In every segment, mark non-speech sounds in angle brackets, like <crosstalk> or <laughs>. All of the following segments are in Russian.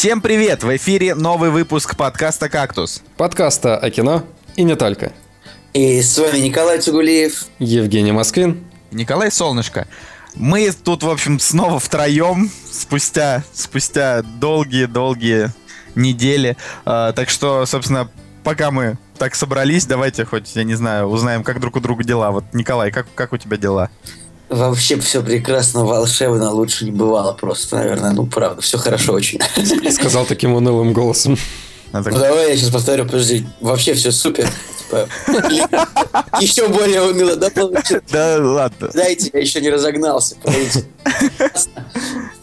Всем привет! В эфире новый выпуск подкаста «Кактус». Подкаста о кино и не только. И с вами Николай Цугулиев. Евгений Москвин. Николай Солнышко. Мы тут, в общем, снова втроем, спустя, спустя долгие-долгие недели. А, так что, собственно, пока мы так собрались, давайте хоть, я не знаю, узнаем, как друг у друга дела. Вот, Николай, как, как у тебя дела? Вообще все прекрасно, волшебно, лучше не бывало просто, наверное. Ну, правда, все хорошо очень. <laughs> Сказал таким унылым голосом. Ну, давай я сейчас повторю, подожди. Вообще все супер. Типа, <laughs> еще более уныло, да, получилось? Да, ладно. Знаете, я еще не разогнался.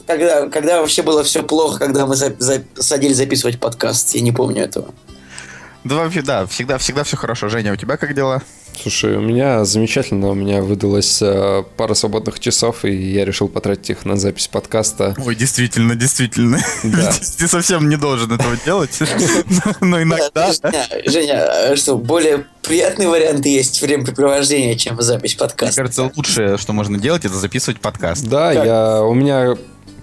Когда, когда вообще было все плохо, когда мы за, за, садились записывать подкаст, я не помню этого. Да вообще, да, всегда, всегда все хорошо. Женя, у тебя как дела? Слушай, у меня замечательно, у меня выдалось э, пара свободных часов, и я решил потратить их на запись подкаста. Ой, действительно, действительно. Да. <laughs> Ты совсем не должен этого делать, <laughs> но иногда... Женя, а что, более приятные варианты есть времяпрепровождения, чем запись подкаста? Мне кажется, лучшее, что можно делать, это записывать подкаст. Да, я, у меня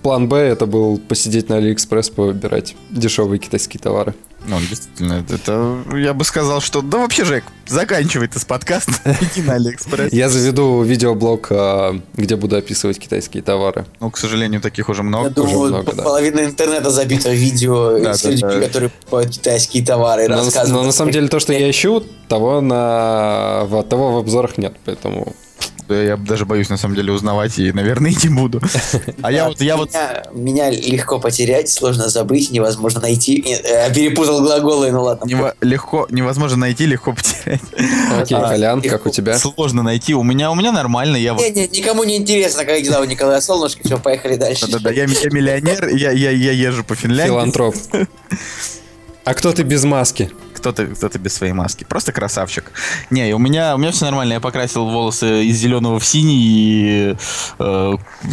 план Б это был посидеть на Алиэкспресс, повыбирать дешевые китайские товары. Ну, действительно, это я бы сказал, что да вообще, Жек, заканчивай ты с подкаста, <laughs> иди на Алиэкспресс. Я заведу видеоблог, а, где буду описывать китайские товары. Ну, к сожалению, таких уже много. Я думаю, много, половина да. интернета забита видео да, с людьми, да. которые покупают китайские товары но, рассказывают. Но на самом деле то, что я ищу, того, на, того в обзорах нет, поэтому я даже боюсь на самом деле узнавать и, наверное, <laughs> идти буду. А я вот, я вот... Меня легко потерять, сложно забыть, невозможно найти. Я перепутал глаголы, ну ладно. Легко, невозможно найти, легко потерять. Окей, а, Колян, как у тебя? Сложно найти. У меня, у меня нормально. Я не, не, никому не интересно, как дела у Николая Солнышко. Все, поехали дальше. Да-да-да, я, я миллионер, я, я езжу по Финляндии. Филантроп. <laughs> А кто ты без маски? Кто-то кто без своей маски. Просто красавчик. Не, у меня, у меня все нормально. Я покрасил волосы из зеленого в синий и э,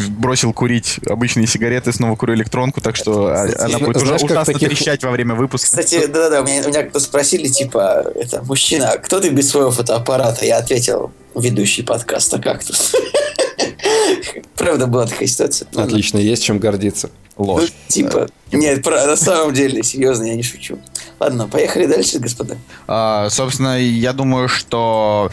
бросил курить обычные сигареты, снова курю электронку, так что она будет Знаешь, уже ужасно таких... трещать во время выпуска. Кстати, да-да-да, меня, меня кто спросили, типа, это, мужчина, а кто ты без своего фотоаппарата? Я ответил, ведущий подкаста «Кактус». <laughs> Правда, была такая ситуация. Отлично, есть чем гордиться. Ложь. Ну, типа, нет, на самом деле, серьезно, я не шучу. Ладно, поехали дальше, господа. А, собственно, я думаю, что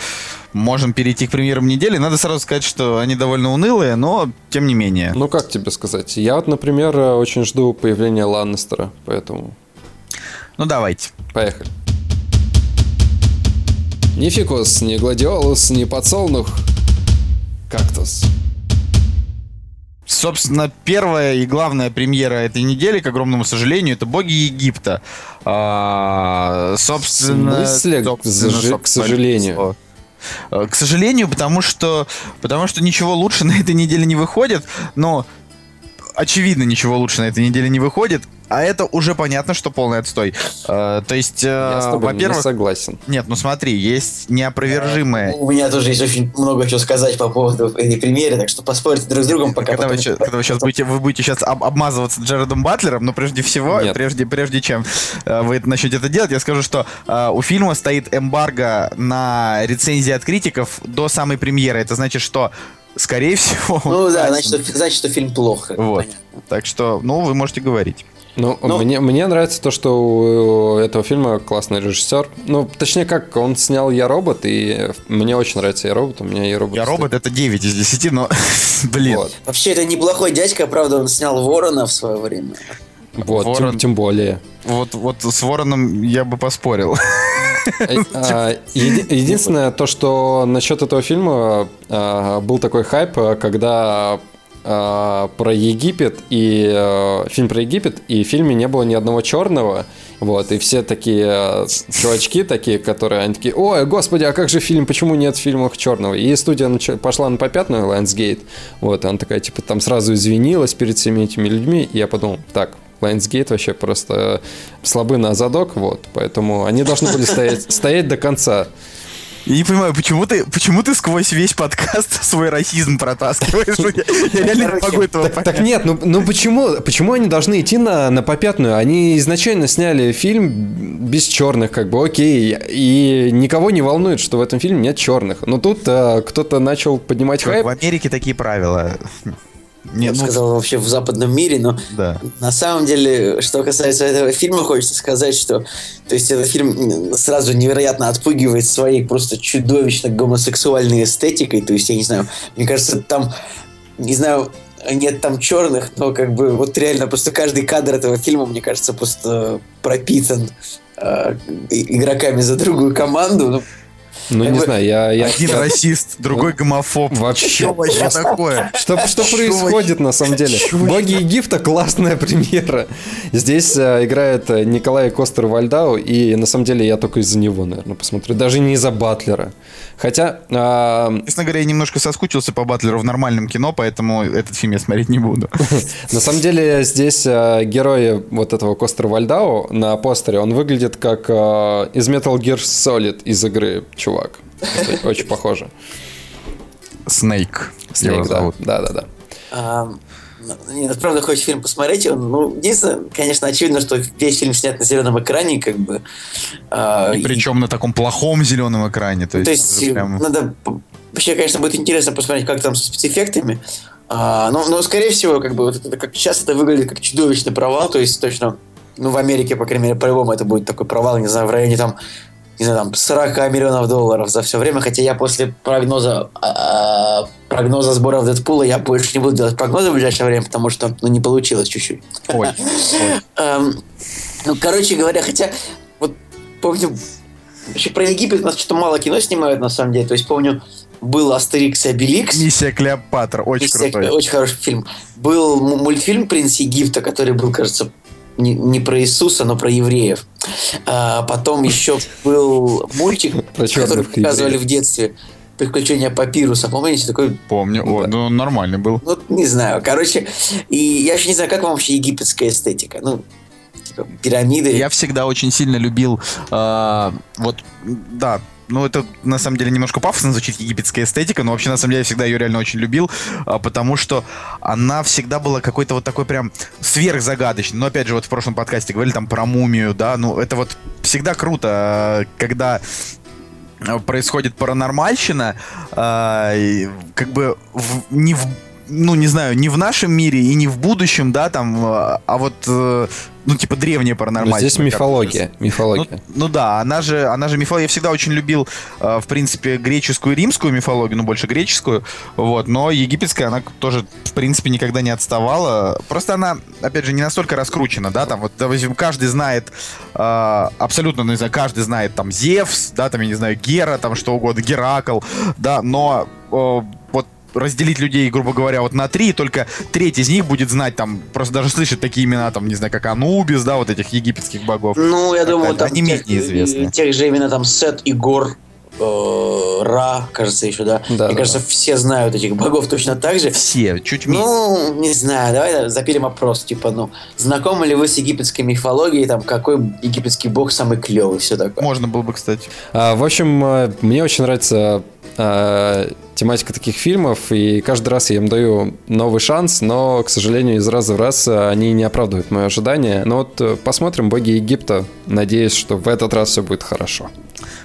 можем перейти к премьерам недели. Надо сразу сказать, что они довольно унылые, но тем не менее. Ну, как тебе сказать? Я вот, например, очень жду появления Ланнестера, поэтому... Ну, давайте. Поехали. Ни фикус, ни гладиолус, ни подсолнух. Кактус. Собственно, первая и главная премьера этой недели, к огромному сожалению, это «Боги Египта». А, собственно, смысле, собственно, собственно, к сожалению? А, к сожалению, потому что, потому что ничего лучше на этой неделе не выходит, но очевидно, ничего лучше на этой неделе не выходит. А это уже понятно, что полный отстой. Э, то есть, э, во-первых... согласен. Нет, ну смотри, есть неопровержимое... У меня тоже есть очень много чего сказать по поводу этой премьеры, так что поспорьте друг с другом, пока... Когда, потом... вы, когда вы сейчас будете, вы будете сейчас об, обмазываться Джаредом Батлером, но прежде всего, прежде, прежде чем э, вы начнете это делать, я скажу, что э, у фильма стоит эмбарго на рецензии от критиков до самой премьеры. Это значит, что скорее всего... Ну да, <laughs> значит, значит, что фильм плохо. Вот. Понятно. Так что, ну, вы можете говорить. Ну, ну, мне, мне нравится то, что у этого фильма классный режиссер. Ну, точнее, как он снял «Я робот», и мне очень нравится «Я робот», у меня «Я робот». «Я робот» — это 9 из 10, но, <laughs> блин. Вот. Вообще, это неплохой дядька, правда, он снял «Ворона» в свое время. Вот, Ворон... тем, тем более. Вот, вот с Вороном я бы поспорил. Э, а, единственное, то, что насчет этого фильма а, был такой хайп, когда а, про Египет и э, фильм про Египет, и в фильме не было ни одного черного. Вот, и все такие э, чувачки такие, которые, они такие, ой, господи, а как же фильм, почему нет в фильмах черного? И студия пошла на попятную, Lionsgate, вот, она такая, типа, там сразу извинилась перед всеми этими людьми, и я подумал, так, Lionsgate вообще просто слабы на задок, вот, поэтому они должны были стоять, стоять до конца. Я не понимаю, почему ты, почему ты сквозь весь подкаст <laughs> свой расизм протаскиваешь? Я, реально не могу этого так, понять. Так нет, ну, ну почему, почему они должны идти на, на попятную? Они изначально сняли фильм без черных, как бы, окей, и никого не волнует, что в этом фильме нет черных. Но тут а, кто-то начал поднимать хайп. В Америке такие правила. Не, я ну, сказал вообще в западном мире, но да. на самом деле, что касается этого фильма, хочется сказать, что то есть этот фильм сразу невероятно отпугивает своей просто чудовищно гомосексуальной эстетикой. То есть, я не знаю, мне кажется, там, не знаю, нет там черных, но как бы вот реально просто каждый кадр этого фильма, мне кажется, просто пропитан э, игроками за другую команду. Ну, ну, не знаю, я... я Один я... расист, другой гомофоб. Вообще. Что вообще такое? Что, что происходит на самом деле? Боги Египта классная премьера. Здесь э, играет э, Николай Костер Вальдау, и на самом деле я только из-за него, наверное, посмотрю. Даже не из-за Батлера. Хотя... Э... Честно говоря, я немножко соскучился по Батлеру в нормальном кино, поэтому этот фильм я смотреть не буду. <laughs> На самом деле здесь э, герой вот этого Костера Вальдау на постере, он выглядит как э, из Metal Gear Solid из игры, чувак очень похоже. Снейк. Снейк, да. Да, да, да. Нет, правда, хочешь фильм посмотреть. Он, ну, единственное, конечно, очевидно, что весь фильм снят на зеленом экране, как бы. А, и причем и... на таком плохом зеленом экране. То есть, то есть прям... надо. Вообще, конечно, будет интересно посмотреть, как там со спецэффектами. А, но, но, скорее всего, как бы вот это, как сейчас это выглядит как чудовищный провал, то есть точно, ну, в Америке, по крайней мере, по-любому это будет такой провал, не знаю, в районе там не знаю, там 40 миллионов долларов за все время, хотя я после прогноза а, прогноза сборов Дэдпула я больше не буду делать прогнозы в ближайшее время, потому что ну, не получилось чуть-чуть. Ой. <laughs> Эм, ну, короче говоря, хотя вот помню, вообще про Египет у нас что-то мало кино снимают на самом деле, то есть помню, был Астерикс и Обеликс. Миссия Клеопатра, очень Миссия, крутой. Очень хороший фильм. Был мультфильм «Принц Египта», который был, кажется, не, не про Иисуса, но про евреев. А, потом еще был мультик, <laughs> который показывали в детстве. Приключения папируса, помните такой? Помню, О, ну нормальный был. Ну, не знаю, короче, и я еще не знаю, как вам вообще египетская эстетика, ну, типа пирамиды. Я всегда очень сильно любил, э, вот, да, ну, это на самом деле немножко пафосно звучит египетская эстетика, но вообще на самом деле я всегда ее реально очень любил, а, потому что она всегда была какой-то вот такой прям сверхзагадочной. Но опять же, вот в прошлом подкасте говорили там про мумию, да, ну это вот всегда круто, а, когда происходит паранормальщина, как бы в, не в ну, не знаю, не в нашем мире и не в будущем, да, там, а вот э, ну, типа, древняя паранормальная. Здесь мифология. Мифология. Ну, ну да, она же, она же мифология. Я всегда очень любил, э, в принципе, греческую и римскую мифологию, ну, больше греческую. Вот, но египетская, она тоже, в принципе, никогда не отставала. Просто она, опять же, не настолько раскручена, да, там, вот, допустим, каждый знает, э, абсолютно, ну, не знаю, каждый знает, там, Зевс, да, там, я не знаю, Гера, там, что угодно, Геракл, да, но разделить людей, грубо говоря, вот на три, и только треть из них будет знать, там, просто даже слышать такие имена, там, не знаю, как Анубис, да, вот этих египетских богов. Ну, я думаю, там они менее известны. Тех же именно там Сет и Гор, э, Ра, кажется, еще, да? да Мне да, кажется, да. все знают этих богов точно так же. Все, чуть меньше. Ну, не знаю, давай запилим опрос, типа, ну, знакомы ли вы с египетской мифологией, там, какой египетский бог самый клевый, все такое. Можно было бы, кстати. А, в общем, э, мне очень нравится а, тематика таких фильмов, и каждый раз я им даю новый шанс, но, к сожалению, из раза в раз они не оправдывают мои ожидания. Но вот э, посмотрим «Боги Египта», надеюсь, что в этот раз все будет хорошо.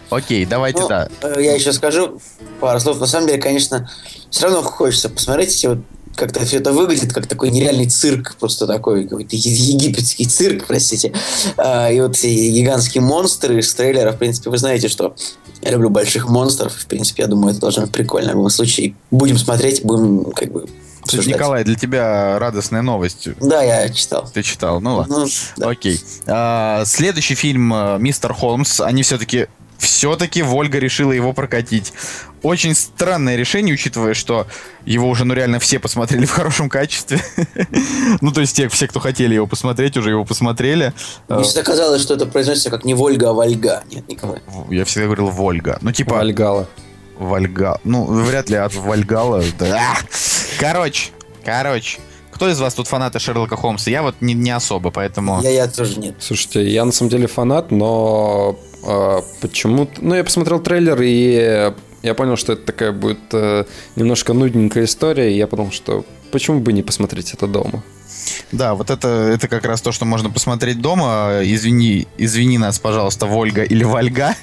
Окей, давайте, ну, да. Э, я еще скажу пару слов. На самом деле, конечно, все равно хочется посмотреть вот как-то все это выглядит как такой нереальный цирк, просто такой какой-то египетский цирк, простите. А, и вот гигантские монстры из трейлера, в принципе, вы знаете, что я люблю больших монстров. В принципе, я думаю, это должно быть прикольно. В любом случае, будем смотреть, будем как бы обсуждать. Николай, для тебя радостная новость. Да, я читал. Ты читал, ну ладно. Ну, да. Окей. А, следующий фильм э, «Мистер Холмс». Они все-таки все-таки Вольга решила его прокатить. Очень странное решение, учитывая, что его уже, ну, реально все посмотрели <laughs> в хорошем качестве. <laughs> ну, то есть те, все, кто хотели его посмотреть, уже его посмотрели. Мне всегда казалось, что это произносится как не Вольга, а Вольга. Нет, Николай. Я всегда говорил Вольга. Ну, типа... Вальгала. Вальга. Ну, вряд ли от Вальгала. Да. Короче, короче. Кто из вас тут фанаты Шерлока Холмса? Я вот не, не особо, поэтому... Я, я тоже нет. Слушайте, я на самом деле фанат, но э, почему-то... Ну, я посмотрел трейлер, и я понял, что это такая будет э, немножко нудненькая история, и я подумал, что почему бы не посмотреть это дома? Да, вот это, это как раз то, что можно посмотреть дома. Извини, извини нас, пожалуйста, Вольга или Вольга,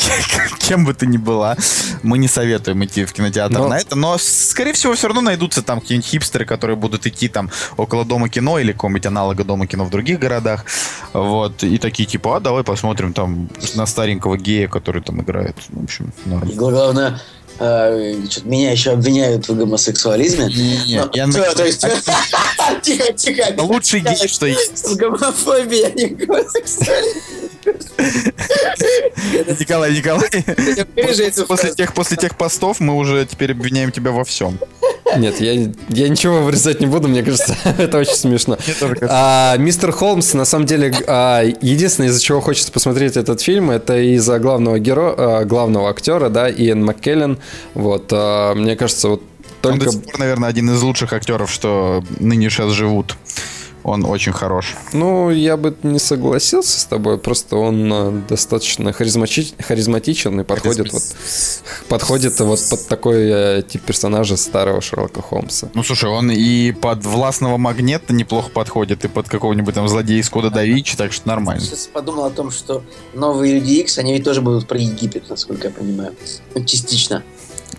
<laughs> кем бы ты ни была. Мы не советуем идти в кинотеатр но... на это, но, скорее всего, все равно найдутся там какие-нибудь хипстеры, которые будут идти там около Дома кино или какого-нибудь аналога Дома кино в других городах. Вот, и такие типа, а давай посмотрим там на старенького гея, который там играет. В общем, норм. Главное, меня еще обвиняют в гомосексуализме. Есть... <laughs> Тихо, тихо. Лучший гей, что есть. С гомофобией, а не гомосексуализм. <laughs> Николай, Николай, после тех, после тех постов мы уже теперь обвиняем тебя во всем. Нет, я, я ничего вырезать не буду, мне кажется, <laughs> это очень смешно. А, мистер Холмс, на самом деле, а, единственное, из-за чего хочется посмотреть этот фильм, это из-за главного героя, а, главного актера, да, Иэн Маккеллен. Вот, а, мне кажется, вот только... Он до сих пор, наверное, один из лучших актеров, что ныне сейчас живут он очень хорош. Ну, я бы не согласился с тобой, просто он э, достаточно харизмати... харизматичен и подходит вот, подходит вот под такой э, тип персонажа старого Шерлока Холмса. Ну, слушай, он и под властного магнета неплохо подходит, и под какого-нибудь там злодея из Кода да Винчи, так что нормально. Сейчас подумал о том, что новые Люди Икс, они ведь тоже будут про Египет, насколько я понимаю. Ну, частично.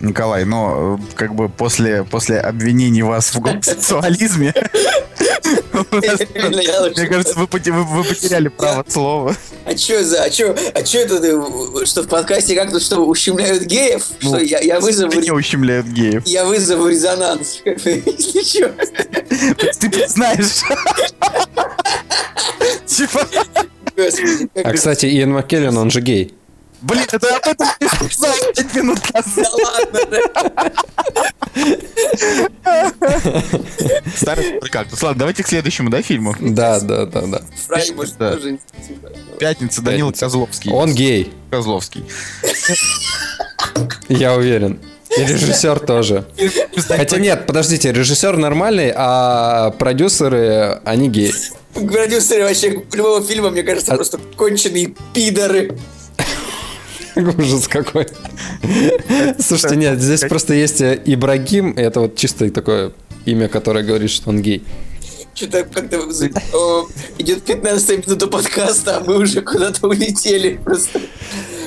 Николай, но э, как бы после, после обвинений вас в гомосексуализме <laughs> мне кажется, вы потеряли право слова. А что за, а что, а что это, что в подкасте как-то что ущемляют геев? Ну, что я, я вызову... Не ущемляют геев. Я вызову резонанс, <laughs> если что. Ты знаешь. <laughs> Типа. А, кстати, Иэн Маккеллен, он же гей. Блин, это об этом не сказал 5 минут назад. Да ладно, Старый как? Ладно, давайте к следующему, да, фильму? Да, да, да, да. Пятница, Данил Козловский. Он гей. Козловский. Я уверен. И режиссер тоже. Хотя нет, подождите, режиссер нормальный, а продюсеры, они геи. Продюсеры вообще любого фильма, мне кажется, а просто конченые пидоры. <laughs> Ужас какой. Слушайте, нет, здесь просто есть э, Ибрагим, и это вот чисто такое имя, которое говорит, что он гей. Что-то как-то идет 15 минута подкаста, а мы уже куда-то улетели просто.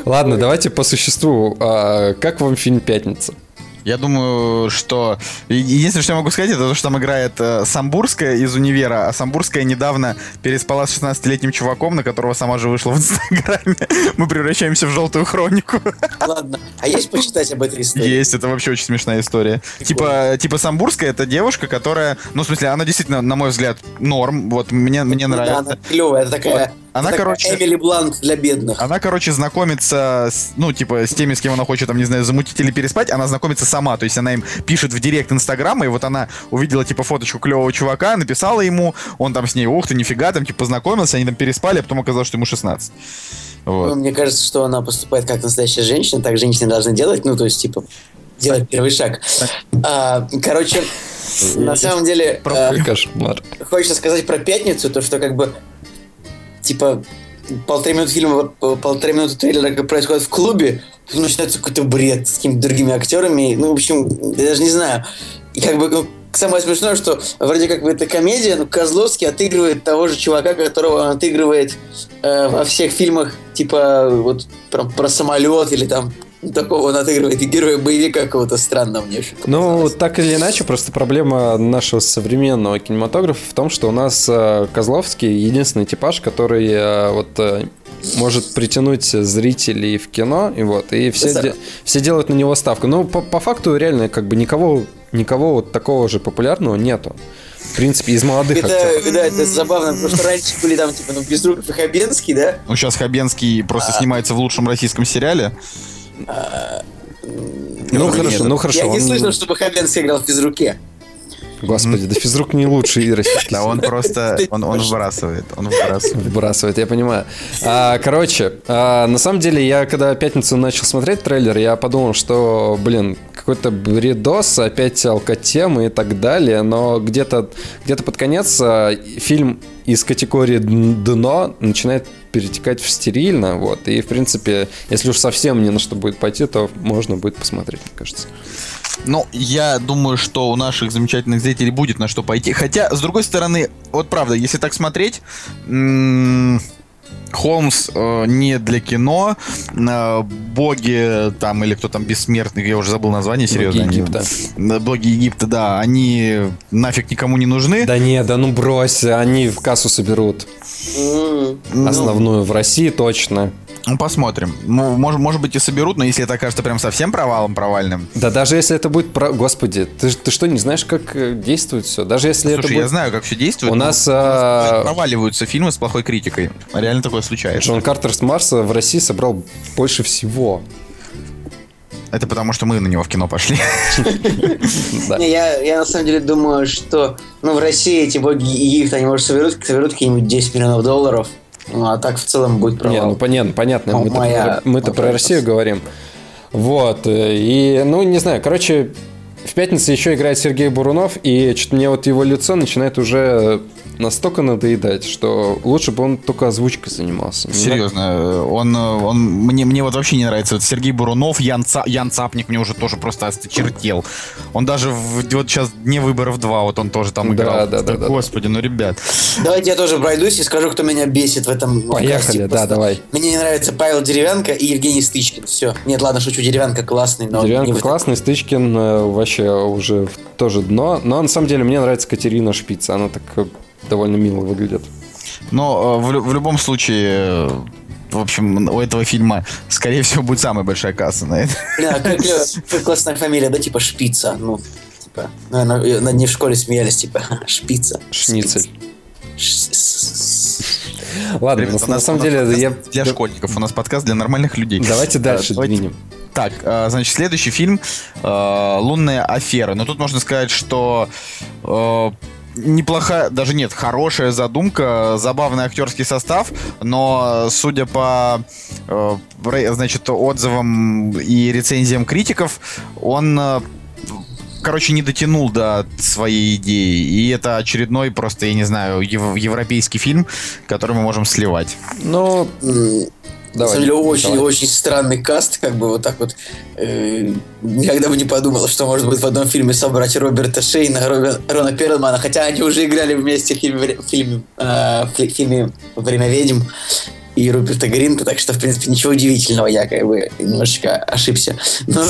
Ладно, давайте по существу. А, как вам фильм «Пятница»? Я думаю, что... Единственное, что я могу сказать, это то, что там играет э, Самбурская из универа, а Самбурская недавно переспала с 16-летним чуваком, на которого сама же вышла в Инстаграме. <laughs> Мы превращаемся в желтую хронику. <laughs> Ладно. А есть почитать об этой истории? Есть, это вообще очень смешная история. Типа, типа Самбурская это девушка, которая... Ну, в смысле, она действительно, на мой взгляд, норм. Вот мне, мне ну, нравится. Да, она клевая, такая... Она, короче... Эмили Блант для бедных. Она, короче, знакомится, с, ну, типа, с теми, с кем она хочет, там, не знаю, замутить или переспать, она знакомится сама, то есть она им пишет в директ Инстаграма, и вот она увидела, типа, фоточку клевого чувака, написала ему, он там с ней, ух ты, нифига, там, типа, познакомился, они там переспали, а потом оказалось, что ему 16. Вот. Ну, мне кажется, что она поступает как настоящая женщина, так женщины должны делать, ну, то есть, типа, делать первый шаг. А, короче, на самом деле... Э. Хочется сказать про пятницу, то, что, как бы, типа, полторы минуты фильма, полторы минуты трейлера как происходит в клубе, потом начинается какой-то бред с какими-то другими актерами. Ну, в общем, я даже не знаю. И как бы ну, самое смешное, что вроде как бы это комедия, но Козловский отыгрывает того же чувака, которого он отыгрывает э, во всех фильмах, типа вот про, про самолет или там такого он отыгрывает и героя боевика какого-то странного мне Ну, так или иначе, просто проблема нашего современного кинематографа в том, что у нас э, Козловский единственный типаж, который э, вот э, может притянуть зрителей в кино, и вот, и все, де- все делают на него ставку. Ну, по, по факту, реально, как бы никого, никого вот такого же популярного нету. В принципе, из молодых это, актеров. Да, это забавно, потому что раньше были там, типа, ну, Безруков и Хабенский, да? Ну, сейчас Хабенский просто а... снимается в лучшем российском сериале. Ну, хорошо, ну хорошо. Я не слышал, чтобы Хабенский играл в физруке. Господи, да физрук не лучший российский. Да, он просто, он, он выбрасывает, он выбрасывает. Выбрасывает, я понимаю. А, короче, а, на самом деле, я когда пятницу начал смотреть трейлер, я подумал, что, блин, какой-то бредос, опять алкотемы и так далее, но где-то где под конец а, фильм из категории дно начинает перетекать в стерильно, вот. И, в принципе, если уж совсем ни на что будет пойти, то можно будет посмотреть, мне кажется. Ну, я думаю, что у наших замечательных зрителей будет на что пойти. Хотя, с другой стороны, вот правда, если так смотреть, Холмс э, не для кино, э, боги там или кто там бессмертный, я уже забыл название, серьезно. Боги Египта. Они, боги Египта, да, они нафиг никому не нужны. Да не, да ну брось, они в кассу соберут. Mm, Основную ну, в России точно. Ну, посмотрим. Ну, может, может быть и соберут, но если это окажется прям совсем провалом провальным. Да даже если это будет про... Господи, ты, ты что, не знаешь, как э, действует все? Даже если Слушай, это будет... я знаю, как все действует. У нас... А... проваливаются фильмы с плохой критикой. Реально такое случается. Джон Картер с Марса в России собрал больше всего. Это потому, что мы на него в кино пошли. <laughs> Не, я на самом деле думаю, что ну, в России эти боги Египта, они, может, соберут, соберут какие-нибудь 10 миллионов долларов. Ну, а так в целом будет провал. Не, ну понятно, понятно. Мы-то, моя, мы-то про Россию говорим. Вот. Э, и, ну, не знаю, короче, в пятницу еще играет Сергей Бурунов, и что-то мне вот его лицо начинает уже настолько надоедать, что лучше бы он только озвучкой занимался. Серьезно, он, он мне, мне вот вообще не нравится. Вот Сергей Бурунов, Ян, Ца, Ян Цапник мне уже тоже просто осточертел. Он даже в, вот сейчас Дне выборов 2, вот он тоже там играл. Да, да, да. Господи, да. ну ребят. Давайте я тоже пройдусь и скажу, кто меня бесит в этом Поехали, да, давай. Мне не нравится Павел Деревянко и Евгений Стычкин. Все. Нет, ладно, шучу, Деревянко классный, но... Деревянко классный, Стычкин э, вообще уже тоже дно. Но на самом деле мне нравится Катерина Шпица. Она так э, довольно мило выглядит. Но э, в, в любом случае, э, в общем, у этого фильма, скорее всего, будет самая большая касса на это. Бля, как, <laughs> классная фамилия, да, типа Шпица. Ну, типа, наверное, над ней в школе смеялись, типа, <laughs> Шпица. Шницель. Ладно, Ребята, на, на самом деле я... Для школьников, у нас подкаст для нормальных людей. Давайте дальше двинем. Так, э, значит, следующий фильм «Лунная афера». Но тут можно сказать, что неплохая, даже нет, хорошая задумка, забавный актерский состав, но судя по значит отзывам и рецензиям критиков, он короче, не дотянул до своей идеи. И это очередной просто, я не знаю, ев- европейский фильм, который мы можем сливать. Ну, Давай, На самом деле, очень-очень странный каст, как бы вот так вот. Э, никогда бы не подумал, что может быть в одном фильме собрать Роберта Шейна, Робер, Рона Перлмана, хотя они уже играли вместе в фильме, в фильме, э, в фильме «Время ведьм» и Руперта Гринта, так что, в принципе, ничего удивительного, я как бы немножечко ошибся. Но,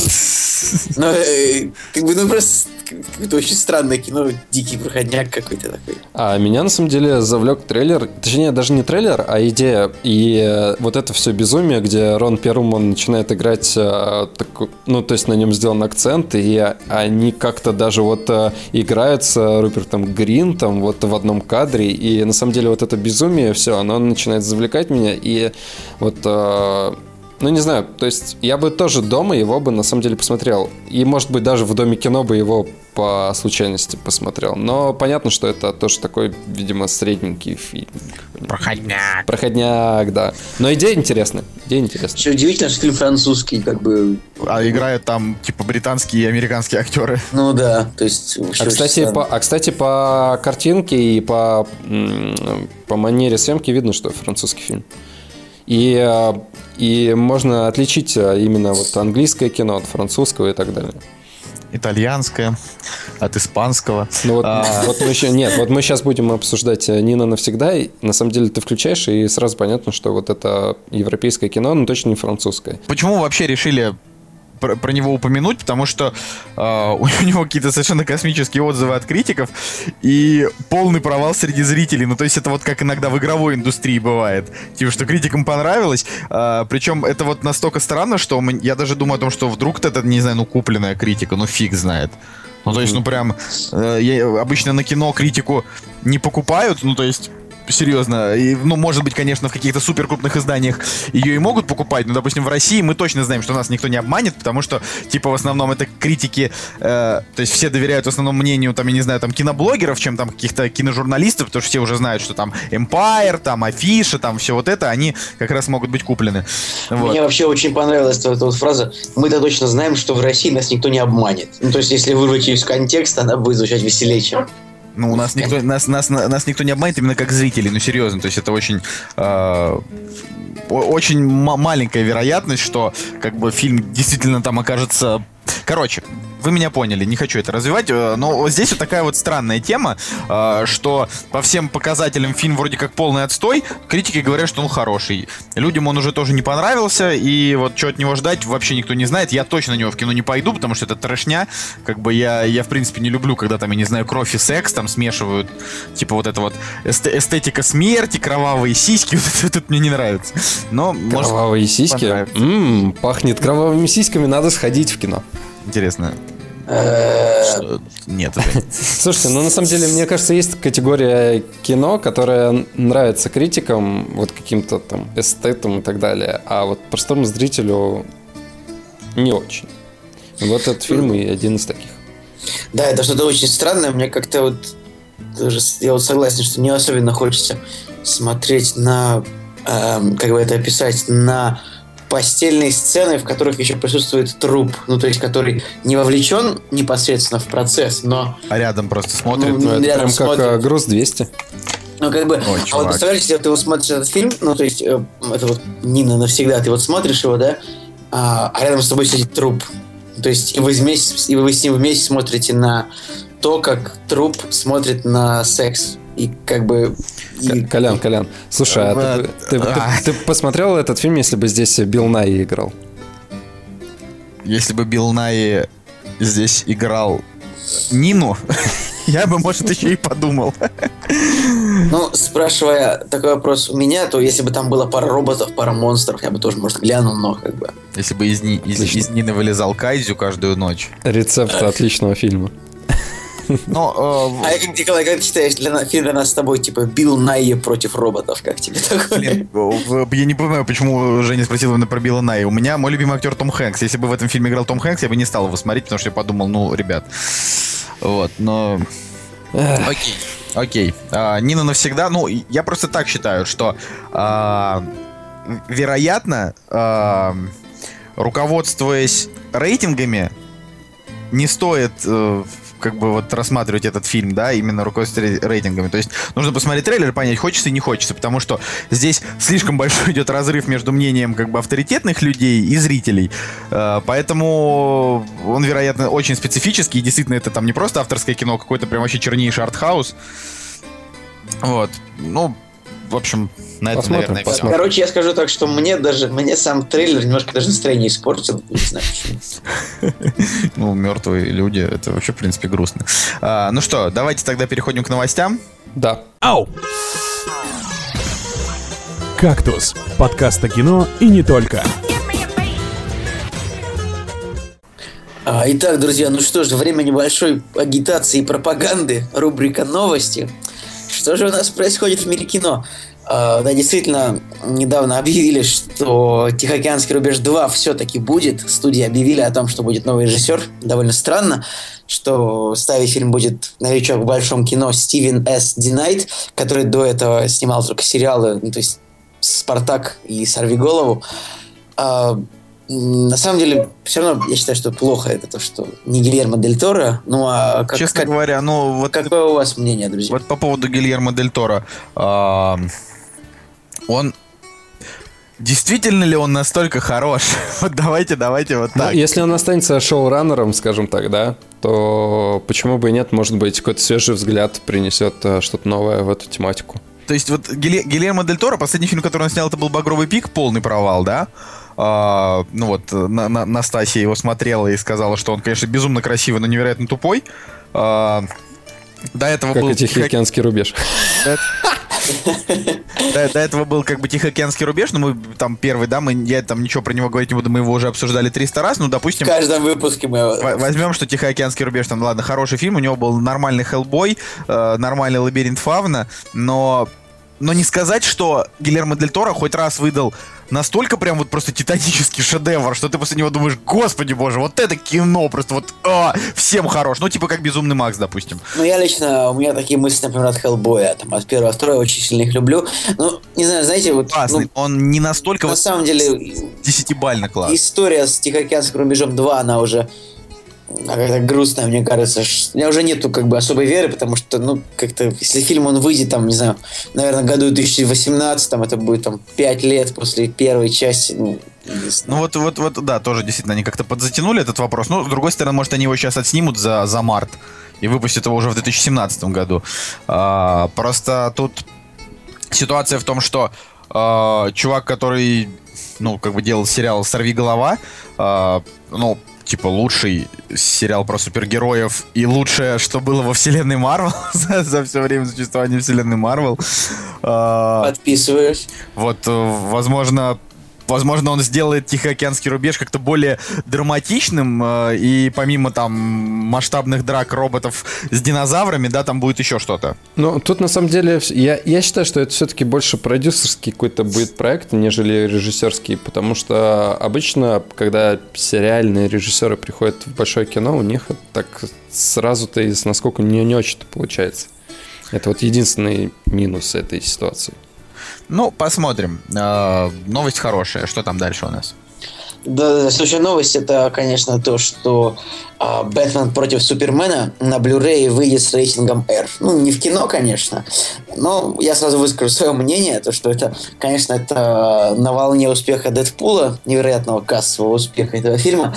но э, как бы, ну, просто какое-то очень странное кино, дикий проходняк какой-то такой. А меня, на самом деле, завлек трейлер, точнее, даже не трейлер, а идея. И э, вот это все безумие, где Рон Перлман начинает играть, э, ну, то есть на нем сделан акцент, и они как-то даже вот играют с Рупертом Гринтом вот в одном кадре, и на самом деле вот это безумие, все, оно начинает завлекать меня, и вот э, ну, не знаю, то есть я бы тоже дома его бы на самом деле посмотрел. И, может быть, даже в Доме кино бы его по случайности посмотрел. Но понятно, что это тоже такой, видимо, средненький фильм. Проходняк. Проходняк, да. Но идея интересная. Идея интересная. Еще удивительно, что фильм французский, как бы... А играют там, типа, британские и американские актеры. Ну да, то есть... А кстати, по, а, кстати, по картинке и по, по манере съемки видно, что французский фильм. И, э, и можно отличить э, именно вот английское кино от французского и так далее. Итальянское от испанского. Ну вот, а... <laughs> вот мы еще нет, вот мы сейчас будем обсуждать э, Нина навсегда. И на самом деле ты включаешь и сразу понятно, что вот это европейское кино, но точно не французское. Почему вообще решили про, про него упомянуть, потому что э, у <laughs> него какие-то совершенно космические отзывы от критиков и полный провал среди зрителей. Ну, то есть это вот как иногда в игровой индустрии бывает. Типа, что критикам понравилось. Э, причем это вот настолько странно, что мы, я даже думаю о том, что вдруг это, не знаю, ну, купленная критика, ну, фиг знает. Ну, то есть, ну, прям, э, я, обычно на кино критику не покупают, ну, то есть, серьезно. И, ну, может быть, конечно, в каких-то супер крупных изданиях ее и могут покупать, но, допустим, в России мы точно знаем, что нас никто не обманет, потому что, типа, в основном это критики, э, то есть все доверяют в основном мнению, там, я не знаю, там, киноблогеров, чем там каких-то киножурналистов, потому что все уже знают, что там Empire, там, Афиша, там, все вот это, они как раз могут быть куплены. Вот. Мне вообще очень понравилась эта, вот фраза. Мы-то точно знаем, что в России нас никто не обманет. Ну, то есть, если вырвать ее из контекста, она будет звучать веселее, чем Ну, у нас никто, нас, нас, нас никто не обманет именно как зрителей, ну серьезно, то есть это очень, э, очень маленькая вероятность, что как бы фильм действительно там окажется Короче, вы меня поняли, не хочу это развивать, э, но здесь вот такая вот странная тема, э, что по всем показателям фильм вроде как полный отстой, критики говорят, что он хороший. Людям он уже тоже не понравился, и вот что от него ждать вообще никто не знает. Я точно на него в кино не пойду, потому что это трэшня. Как бы я, я в принципе не люблю, когда там, я не знаю, кровь и секс там смешивают. Типа вот это вот эстетика смерти, кровавые сиськи, <laughs> вот это, мне не нравится. Но, кровавые может, сиськи? М-м, пахнет кровавыми сиськами, надо сходить в кино. Интересно. Нет. <laughs> Слушайте, ну на самом деле, мне кажется, есть категория кино, которая нравится критикам, вот каким-то там эстетам и так далее, а вот простому зрителю не очень. Вот этот фильм и один из таких. Да, это что-то очень странное. Мне как-то вот даже я вот согласен, что не особенно хочется смотреть на, э, как бы это описать, на постельные сцены, в которых еще присутствует труп, ну то есть который не вовлечен непосредственно в процесс, но... А рядом просто смотрит. Ну, рядом прям смотрит. как груз 200. Ну, как бы, Ой, а вот представляешь, если ты вот смотришь этот фильм, ну, то есть, э, это вот Нина навсегда, ты вот смотришь его, да, а, а рядом с тобой сидит труп. То есть, и вы, вместе, и вы с ним вместе смотрите на то, как труп смотрит на секс. И как бы... И... Колян, Колян, слушай, а ты, ты, ты, ты посмотрел этот фильм, если бы здесь Билл Най играл? Если бы Билл Най здесь играл Нину, <laughs> я бы, может, еще и подумал. Ну, спрашивая такой вопрос у меня, то если бы там было пара роботов, пара монстров, я бы тоже, может, глянул, но как бы... Если бы из, из, из Нины вылезал Кайзю каждую ночь. Рецепт отличного фильма. Но, э, а как, Николай, как ты считаешь, для, фильм для нас с тобой, типа, Билл Найе против роботов, как тебе <laughs> такое? Я не понимаю, почему Женя спросил именно про Билла Найе. У меня мой любимый актер Том Хэнкс. Если бы в этом фильме играл Том Хэнкс, я бы не стал его смотреть, потому что я подумал, ну, ребят. Вот, но... Окей. Окей. А, Нина навсегда. Ну, я просто так считаю, что а, вероятно, а, руководствуясь рейтингами, не стоит э, как бы вот рассматривать этот фильм, да, именно руководствуясь рейтингами. То есть нужно посмотреть трейлер понять, хочется и не хочется, потому что здесь слишком большой идет разрыв между мнением как бы авторитетных людей и зрителей. Э, поэтому он, вероятно, очень специфический, и действительно это там не просто авторское кино, а какой-то прям вообще чернейший артхаус. Вот. Ну, в общем, на этом, посмотрим, наверное, посмотрим. Короче, я скажу так, что мне даже, мне сам трейлер немножко даже настроение испортил. Не знаю почему. <laughs> Ну, мертвые люди, это вообще, в принципе, грустно. А, ну что, давайте тогда переходим к новостям. Да. Ау! «Кактус» — подкаст о кино и не только. А, итак, друзья, ну что ж, время небольшой агитации и пропаганды, рубрика «Новости». Что же у нас происходит в мире кино? Uh, да, действительно, недавно объявили, что «Тихоокеанский рубеж 2» все-таки будет. Студии объявили о том, что будет новый режиссер. Довольно странно, что ставить фильм будет новичок в большом кино Стивен С. Динайт, который до этого снимал только сериалы, ну, то есть «Спартак» и «Сорви голову». Uh, на самом деле, все равно я считаю, что плохо это то, что не Гильермо Дель Торо. Ну а как, честно как, говоря, ну вот какое у вас мнение, друзья? Вот по поводу Гильермо Дель Торо, э, он Действительно ли он настолько хорош? <laughs> вот давайте, давайте вот ну, так. Ну, если он останется шоураннером, скажем так, да, то почему бы и нет? Может быть, какой-то свежий взгляд принесет э, что-то новое в эту тематику. То есть вот Гильермо Дель Торо, последний фильм, который он снял, это был «Багровый пик», полный провал, да? А, ну вот, на, на, Настасья его смотрела и сказала, что он, конечно, безумно красивый, но невероятно тупой. А, до этого как был... Тихоокеанский рубеж. До, до этого был как бы Тихоокеанский рубеж, но мы там первый, да, мы, я там ничего про него говорить не буду, мы его уже обсуждали 300 раз, ну, допустим... В каждом выпуске мы... Возьмем, что Тихоокеанский рубеж, там, ладно, хороший фильм, у него был нормальный Хеллбой, э, нормальный Лабиринт Фавна, но но не сказать, что Гильермо Дель Торо хоть раз выдал настолько прям вот просто титанический шедевр, что ты после него думаешь, господи боже, вот это кино просто вот а, всем хорош. Ну, типа как Безумный Макс, допустим. Ну, я лично, у меня такие мысли, например, от Хеллбоя, там, от первого, второго очень сильно их люблю. Ну, не знаю, знаете, вот... Классный, ну, он не настолько... На вот самом деле... Десятибально класс. История с Тихоокеанским рубежом 2, она уже какая-то грустная, мне кажется. У меня уже нету как бы особой веры, потому что, ну, как-то, если фильм он выйдет, там, не знаю, наверное, году 2018, там, это будет там 5 лет после первой части, ну, ну вот, вот, вот, да, тоже действительно они как-то подзатянули этот вопрос. Ну, с другой стороны, может, они его сейчас отснимут за, за март и выпустят его уже в 2017 году. А, просто тут ситуация в том, что а, чувак, который, ну, как бы делал сериал «Сорви голова», а, ну, типа лучший сериал про супергероев и лучшее, что было во вселенной Марвел <laughs> за, за все время существования вселенной Марвел. Подписываюсь. Вот, э, возможно, Возможно, он сделает Тихоокеанский рубеж как-то более драматичным, э, и помимо там масштабных драк роботов с динозаврами, да, там будет еще что-то. Ну, тут на самом деле, я, я считаю, что это все-таки больше продюсерский какой-то будет проект, нежели режиссерский, потому что обычно, когда сериальные режиссеры приходят в большое кино, у них так сразу-то, насколько не, не очень-то получается. Это вот единственный минус этой ситуации. Ну, посмотрим. Э, новость хорошая. Что там дальше у нас? Да, следующая новость это, конечно, то, что э, Бэтмен против Супермена на Blu-ray выйдет с рейтингом R. Ну, не в кино, конечно, но я сразу выскажу свое мнение, то, что это, конечно, это на волне успеха Дэдпула, невероятного кассового успеха этого фильма.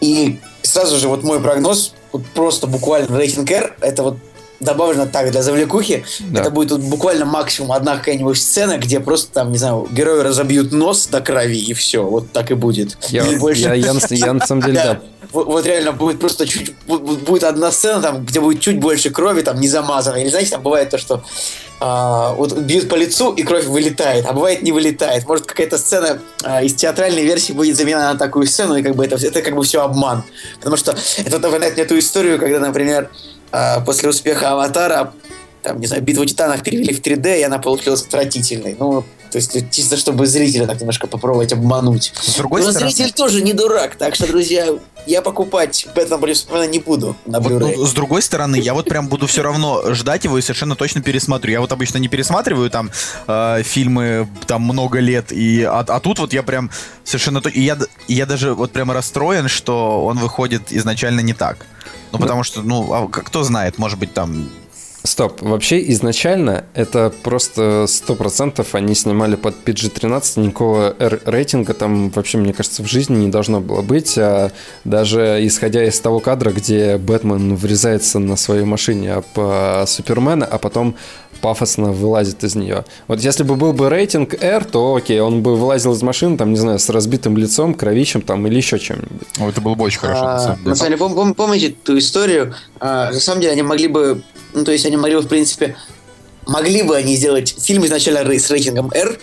И сразу же вот мой прогноз, вот просто буквально рейтинг R, это вот добавлено так, для завлекухи. Да. Это будет тут буквально максимум одна какая-нибудь сцена, где просто там, не знаю, герои разобьют нос до крови, и все. Вот так и будет. Я, Или больше... я, я, я, я на самом деле, <laughs> да. Вот, вот реально будет просто чуть будет одна сцена там, где будет чуть больше крови, там не замазано. Или знаете, там бывает то, что а, вот бьют по лицу и кровь вылетает, а бывает не вылетает. Может какая-то сцена а, из театральной версии будет заменена на такую сцену, и как бы это, это как бы все обман. Потому что это напоминает мне ту историю, когда, например, а, после успеха «Аватара» там, не знаю, «Битву титанов» перевели в 3D, и она получилась отвратительной. Ну, то есть чисто чтобы зрителя так немножко попробовать обмануть. С другой Но стороны... зритель тоже не дурак, так что, друзья, я покупать Бэтмен против Супермена не буду на вот, ну, С другой стороны, я вот прям буду все равно ждать его и совершенно точно пересмотрю. Я вот обычно не пересматриваю там э, фильмы там много лет, и, а, а тут вот я прям совершенно точно... И я, и я даже вот прямо расстроен, что он выходит изначально не так. Ну, потому что, ну, а кто знает, может быть, там Стоп, вообще изначально это просто 100% они снимали под PG-13, никакого R-рейтинга там вообще, мне кажется, в жизни не должно было быть, а даже исходя из того кадра, где Бэтмен врезается на своей машине а, Супермена, а потом пафосно вылазит из нее. Вот если бы был бы рейтинг R, то окей, он бы вылазил из машины, там, не знаю, с разбитым лицом, кровищем там или еще чем-нибудь. О, это было бы очень хорошо. А, на самом деле, пом- пом- помните ту историю? А, на самом деле, они могли бы, ну, то есть они могли бы, в принципе, могли бы они сделать фильм изначально с рейтингом R,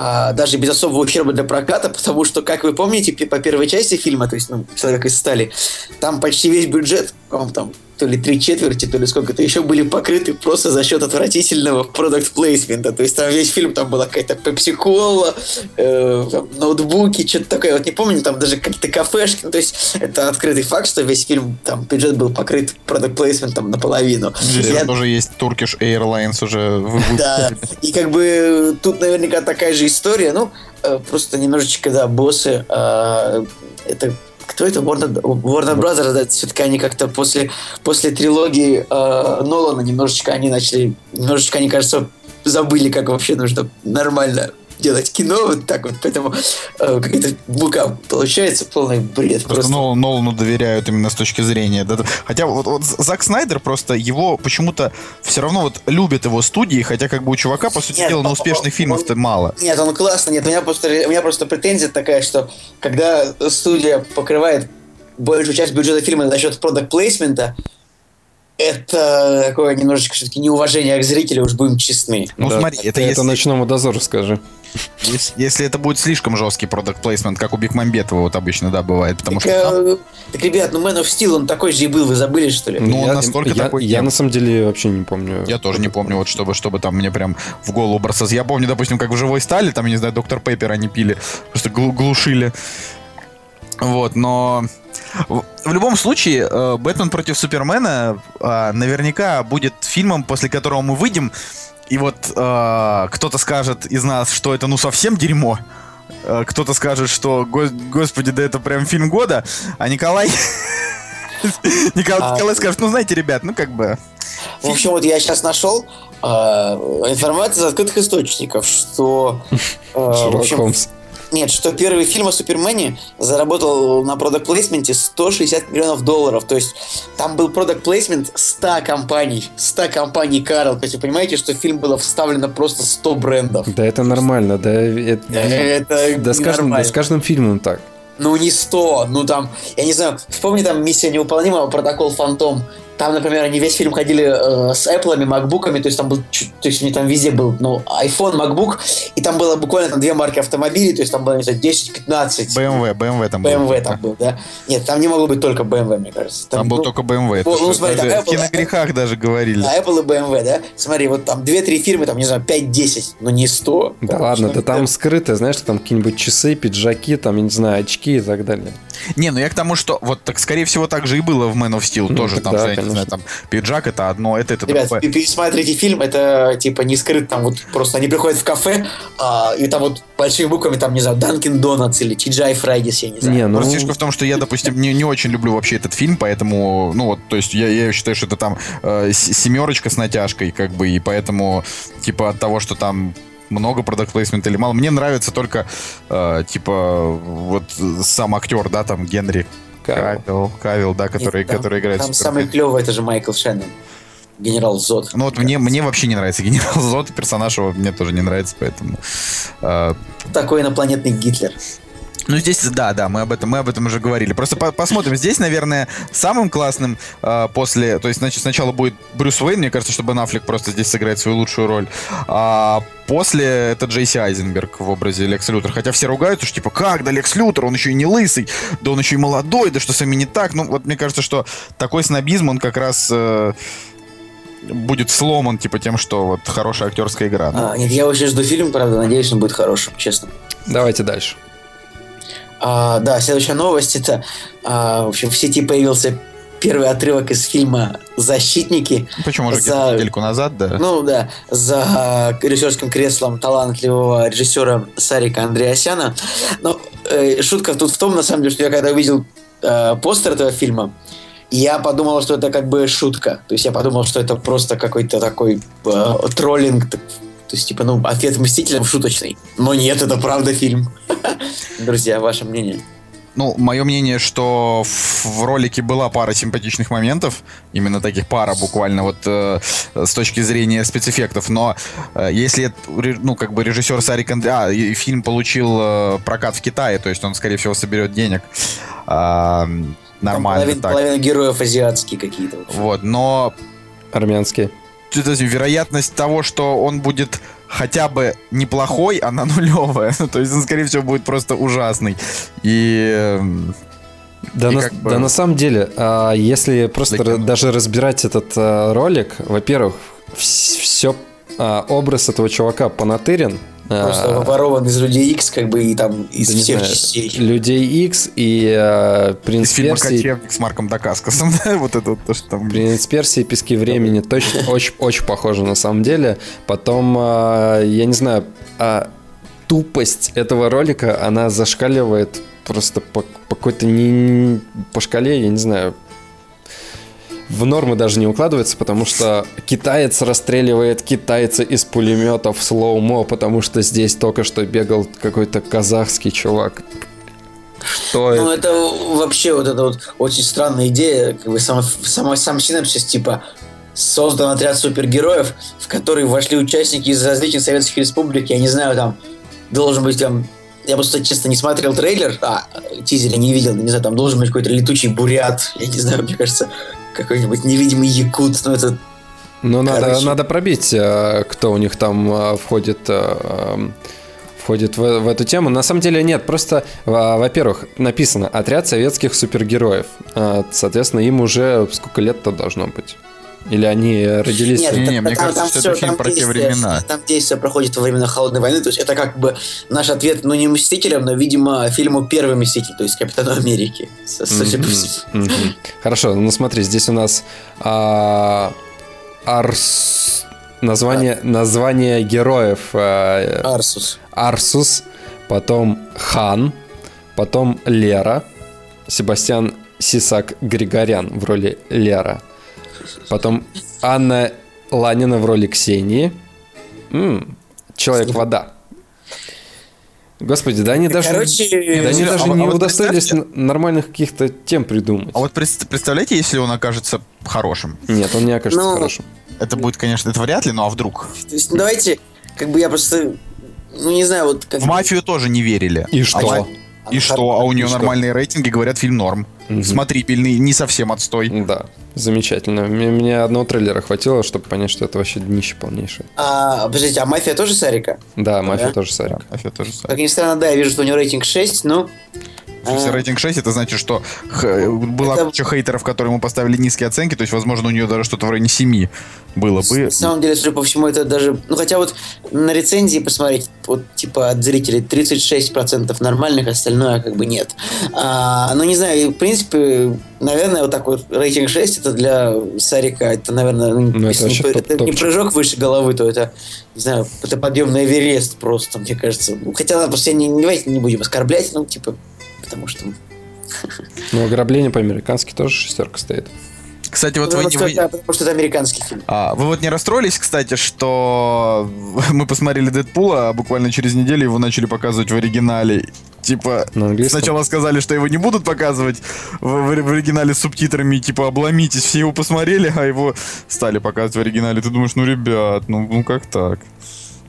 а, даже без особого ущерба для проката, потому что, как вы помните, по первой части фильма, то есть, ну, «Человек из стали», там почти весь бюджет, там то ли три четверти, то ли сколько-то еще были покрыты просто за счет отвратительного продукт плейсмента. То есть там весь фильм, там была какая-то пепси-кола, э, ноутбуки, что-то такое. Вот не помню, там даже какие-то кафешки. Ну, то есть это открытый факт, что весь фильм, там бюджет был покрыт продукт плейсментом наполовину. Здесь Я... тоже есть Turkish Airlines уже. Да, и как бы тут наверняка такая же история. Ну, э, просто немножечко, да, боссы, э, это кто это? Warner, Warner Brothers, да, все-таки они как-то после, после трилогии э, Нолана немножечко они начали, немножечко они, кажется, забыли, как вообще нужно нормально делать кино вот так вот, поэтому э, какая-то бука получается полный бред. Просто, просто. Нол, Нолану доверяют именно с точки зрения. Да, хотя вот, вот Зак Снайдер просто его почему-то все равно вот любят его студии, хотя как бы у чувака, по сути нет, дела, на успешных фильмов-то мало. Нет, он классный, нет, у меня просто, у меня просто претензия такая, что когда студия покрывает большую часть бюджета фильма за счет продукт плейсмента, это такое немножечко все-таки неуважение к зрителю, уж будем честны. Ну, да, смотри, это, это ночному дозору скажи. Если, если это будет слишком жесткий продукт плейсмент, как у Бекмамбетова вот обычно, да, бывает, потому так, что... Там... Так, ребят, ну Man of Steel, он такой же и был, вы забыли, что ли? Ну, он настолько я, такой... Я, на самом деле вообще не помню. Я тоже не помню, вот чтобы, чтобы там мне прям в голову бросаться. Я помню, допустим, как в «Живой стали», там, я не знаю, доктор Пеппер они пили, просто глушили. Вот, но в любом случае, э, Бэтмен против Супермена э, наверняка будет фильмом, после которого мы выйдем, и вот э, кто-то скажет из нас, что это ну совсем дерьмо. Кто-то скажет, что, господи, да это прям фильм года. А Николай <laughs> Николай, Николай скажет, ну знаете, ребят, ну как бы... В общем, вот я сейчас нашел э, информацию из открытых источников, что... Э, Шерлок Холмс. Нет, что первый фильм о Супермене заработал на продакт плейсменте 160 миллионов долларов. То есть там был продакт плейсмент 100 компаний. 100 компаний Карл. То есть вы понимаете, что в фильм было вставлено просто 100 брендов. Да это нормально, да. <laughs> это- Это Да с, каждым, да с каждым фильмом так. Ну не 100, ну там, я не знаю, вспомни там «Миссия невыполнима», «Протокол Фантом». Там, например, они весь фильм ходили э, с Apple, макбуками, то есть там был, то есть у них там везде был, ну, iPhone, MacBook, и там было буквально там две марки автомобилей, то есть там было, не знаю, 10-15. BMW, BMW там был. BMW там был, да? Нет, там не могло быть только BMW, мне кажется. Там был ну, только BMW. Ну, что, смотри, даже там в Apple- киногрехах даже говорили. а Apple и BMW, да? Смотри, вот там 2-3 фирмы, там, не знаю, 5-10, но не 100. Да Короче, ладно, ну, да там скрыто, знаешь, там какие-нибудь часы, пиджаки, там, я не знаю, очки и так далее. Не, ну я к тому, что вот так скорее всего так же и было в Man of Steel. Ну, тоже там, да, не знаю, там пиджак это одно, это это Ребят, другое. пересматривайте фильм, это типа не скрыт, там вот просто они приходят в кафе, а, и там вот большими буквами, там, не знаю, Данкин Донатс или TGI Fridays, я не знаю. Не, ну, Просто фишка в том, что я, допустим, не, не очень люблю вообще этот фильм, поэтому, ну вот, то есть я, я считаю, что это там э, семерочка с натяжкой, как бы, и поэтому, типа, от того, что там много продакт плейсмента или мало, мне нравится только, э, типа, вот сам актер, да, там, Генри Кавилл. Кавилл, Кавилл, да, который, Нет, там- который играет Там самый клевый, это же Майкл Шеннон, генерал Зод. Ну вот мне, мне вообще не нравится генерал Зод, персонаж его мне тоже не нравится, поэтому... э, Такой инопланетный Гитлер. Ну, здесь, да, да, мы об этом, мы об этом уже говорили. Просто по- посмотрим. Здесь, наверное, самым классным э, после... То есть, значит, сначала будет Брюс Уэйн, мне кажется, что Бен Аффлек просто здесь сыграет свою лучшую роль. А после это Джейси Айзенберг в образе Лекса Лютера. Хотя все ругаются, что типа, как, да Лекс Лютер, он еще и не лысый, да он еще и молодой, да что с вами не так. Ну, вот мне кажется, что такой снобизм, он как раз... э, будет сломан, типа, тем, что вот хорошая актерская игра. А, нет, я очень жду фильм, правда, надеюсь, он будет хорошим, честно. Давайте дальше. А, да, следующая новость это, а, в общем, в сети появился первый отрывок из фильма «Защитники». Причем уже за- недельку назад, да. Ну да, за режиссерским креслом талантливого режиссера Сарика Андреасяна. Но э, шутка тут в том, на самом деле, что я когда увидел э, постер этого фильма, я подумал, что это как бы шутка. То есть я подумал, что это просто какой-то такой э, троллинг. То есть, типа, ну, ответ Мстителям шуточный. Но нет, это правда фильм. <laughs> Друзья, ваше мнение? Ну, мое мнение, что в, в ролике была пара симпатичных моментов, именно таких пара буквально вот э, с точки зрения спецэффектов, но э, если, ну, как бы режиссер Сарик Андре... А, и фильм получил э, прокат в Китае, то есть он, скорее всего, соберет денег. Там нормально половина, так. половина героев азиатские какие-то. Вот, но Армянский. Вероятность того, что он будет хотя бы неплохой, она <laughs> нулевая. то есть он, скорее всего, будет просто ужасный. И... Да, И на, бы- да на самом деле, а, если просто ра- даже разбирать этот а, ролик, во-первых, все образ этого чувака понатырен. А, Просто ворован из Людей Икс, как бы, и там из да всех знаю, частей. Людей X и а, Из Принц Персии. «Кочевник» с Марком Дакаскосом, <laughs> да, вот это вот то, что там... Принц Персии, Пески времени, точно очень, очень похоже на самом деле. Потом, а, я не знаю, а, тупость этого ролика, она зашкаливает просто по, по какой-то не, по шкале, я не знаю, в нормы даже не укладывается, потому что китаец расстреливает китайца из пулеметов слоумо, потому что здесь только что бегал какой-то казахский чувак. Что Ну, это? это вообще вот эта вот очень странная идея, как бы сам, сама, сам синапсис, типа, создан отряд супергероев, в который вошли участники из различных советских республик, я не знаю, там, должен быть там, я просто, честно, не смотрел трейлер, а, тизер я не видел, не знаю, там должен быть какой-то летучий бурят, я не знаю, мне кажется, какой-нибудь невидимый якут, ну, это Ну, надо, надо пробить, э, кто у них там э, входит, э, эм, входит в, в эту тему. На самом деле нет, просто, во- во-первых, написано «Отряд советских супергероев». Соответственно, им уже сколько лет-то должно быть? Или они родились... Нет, Не-не, там- мне там- кажется, там что всё, это фильм про те времена. Там действие проходит во времена Холодной войны, то есть это как бы наш ответ, ну, не Мстителям, но, видимо, фильму «Первый Мститель», то есть Капитану Америки. Судя по всему. Хорошо, ну смотри, здесь у нас а, Арс... Название, название героев э, Арсус. Арсус, потом Хан, потом Лера, Себастьян Сисак Григорян в роли Лера. Потом Анна Ланина в роли Ксении. Человек-вода. Господи, да они даже, Короче, да они а даже вот- не а вот удостоились нормальных каких-то тем придумать. А вот пред- представляете, если он окажется хорошим? Нет, он не окажется Ну, хорошим. Это будет, конечно, это вряд ли, ну а вдруг? То есть, ну, давайте, как бы я просто, ну не знаю, вот как В мафию тоже не верили. И А что? ма- И что? А у нее что? нормальные рейтинги, говорят, фильм норм. Мгм. Смотрибельный, не совсем отстой. Да, замечательно. Мне, мне одного трейлера хватило, чтобы понять, что это вообще днище полнейшее. А, подождите, а мафия тоже Сарика? Да, мафия Да? тоже Сарик. Мафия тоже самое. Как ни странно, да, я вижу, что у него рейтинг 6, ну... Если а, рейтинг 6, это значит, что х- была Это- куча хейтеров, которые ему поставили низкие оценки, то есть, возможно, у нее даже что-то в районе 7 было бы. На самом деле, судя по всему, это даже... Ну, хотя вот на рецензии посмотреть, вот, типа, от зрителей 36% нормальных, остальное как бы нет. А, ну, не знаю, в принципе, наверное, вот так вот рейтинг 6 это для Сарика, это, наверное, ну, Ну, это не, топ- это не прыжок выше головы, то это, не знаю, это подъем на Эверест просто, мне кажется. Ну, Хотя, просто не, не, давайте не будем оскорблять, ну, типа, потому что... <laughs> Но ограбление по-американски тоже шестерка стоит. Кстати, вот вы, потому, что вы- это, потому что это американский фильм. а, вы вот не расстроились, кстати, что <laughs> мы посмотрели Дэдпула, а буквально через неделю его начали показывать в оригинале. Типа, сначала сказали, что его не будут показывать в, в- в оригинале с субтитрами, типа, обломитесь, все его посмотрели, а его стали показывать в оригинале. Ты думаешь, ну, ребят, ну, ну как так?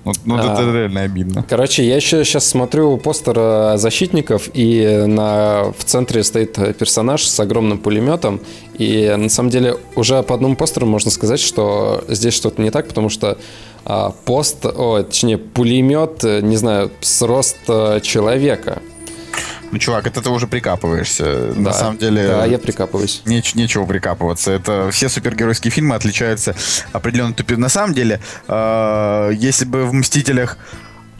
Вот, ну, А. это реально обидно. Короче, я еще сейчас смотрю постер э, защитников, и на, в центре стоит персонаж с огромным пулеметом. И на самом деле уже по одному постеру можно сказать, что здесь что-то не так, потому что а, пост, о, точнее, пулемет, э, не знаю, с роста человека. Ну, чувак, это ты уже прикапываешься. На Да. самом деле... Да, я прикапываюсь. Неч- нечего прикапываться. Это все супергеройские фильмы отличаются определенно тупью. На самом деле, э, если бы в Мстителях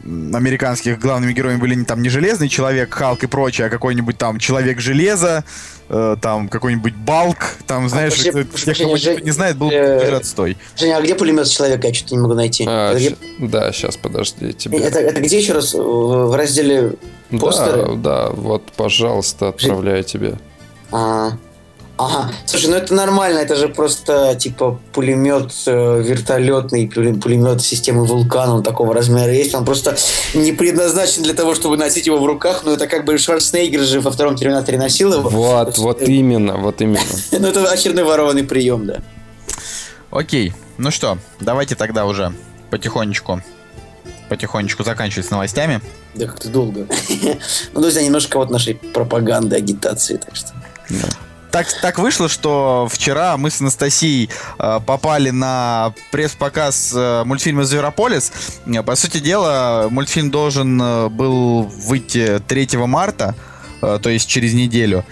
американских главными героями были не там не железный человек, Халк и прочее, а какой-нибудь там человек железа, э, там какой-нибудь Балк, там, знаешь, подожди, кто- подожди, тех, кого Жень, не знает, был э, отстой. Женя, а где пулемет человека? Я что-то не могу найти. А, где- щ- да, сейчас, подожди, тебе. Это, это где еще раз? В в разделе постеры? Да, да, вот, пожалуйста, отправляю тебе. А, ага. Слушай, ну это нормально, это же просто типа пулемет э, вертолетный, пуле- пулемет системы вулкана, он такого размера есть. Он просто не предназначен для того, чтобы носить его в руках, но это как бы Шварценеггер же во втором Терминаторе носил его. Вот, вот именно, вот именно. <laughs> Ну это очередной ворованный прием, да. Окей, ну что, давайте тогда уже потихонечку, потихонечку заканчивать с новостями. Да как-то долго. <laughs> Ну, друзья, немножко вот нашей пропаганды, агитации, так что... Так, так вышло, что вчера мы с Анастасией э, попали на пресс-показ э, мультфильма «Зверополис». Э, По сути дела, мультфильм должен э, был выйти 3 марта, э, то есть через неделю.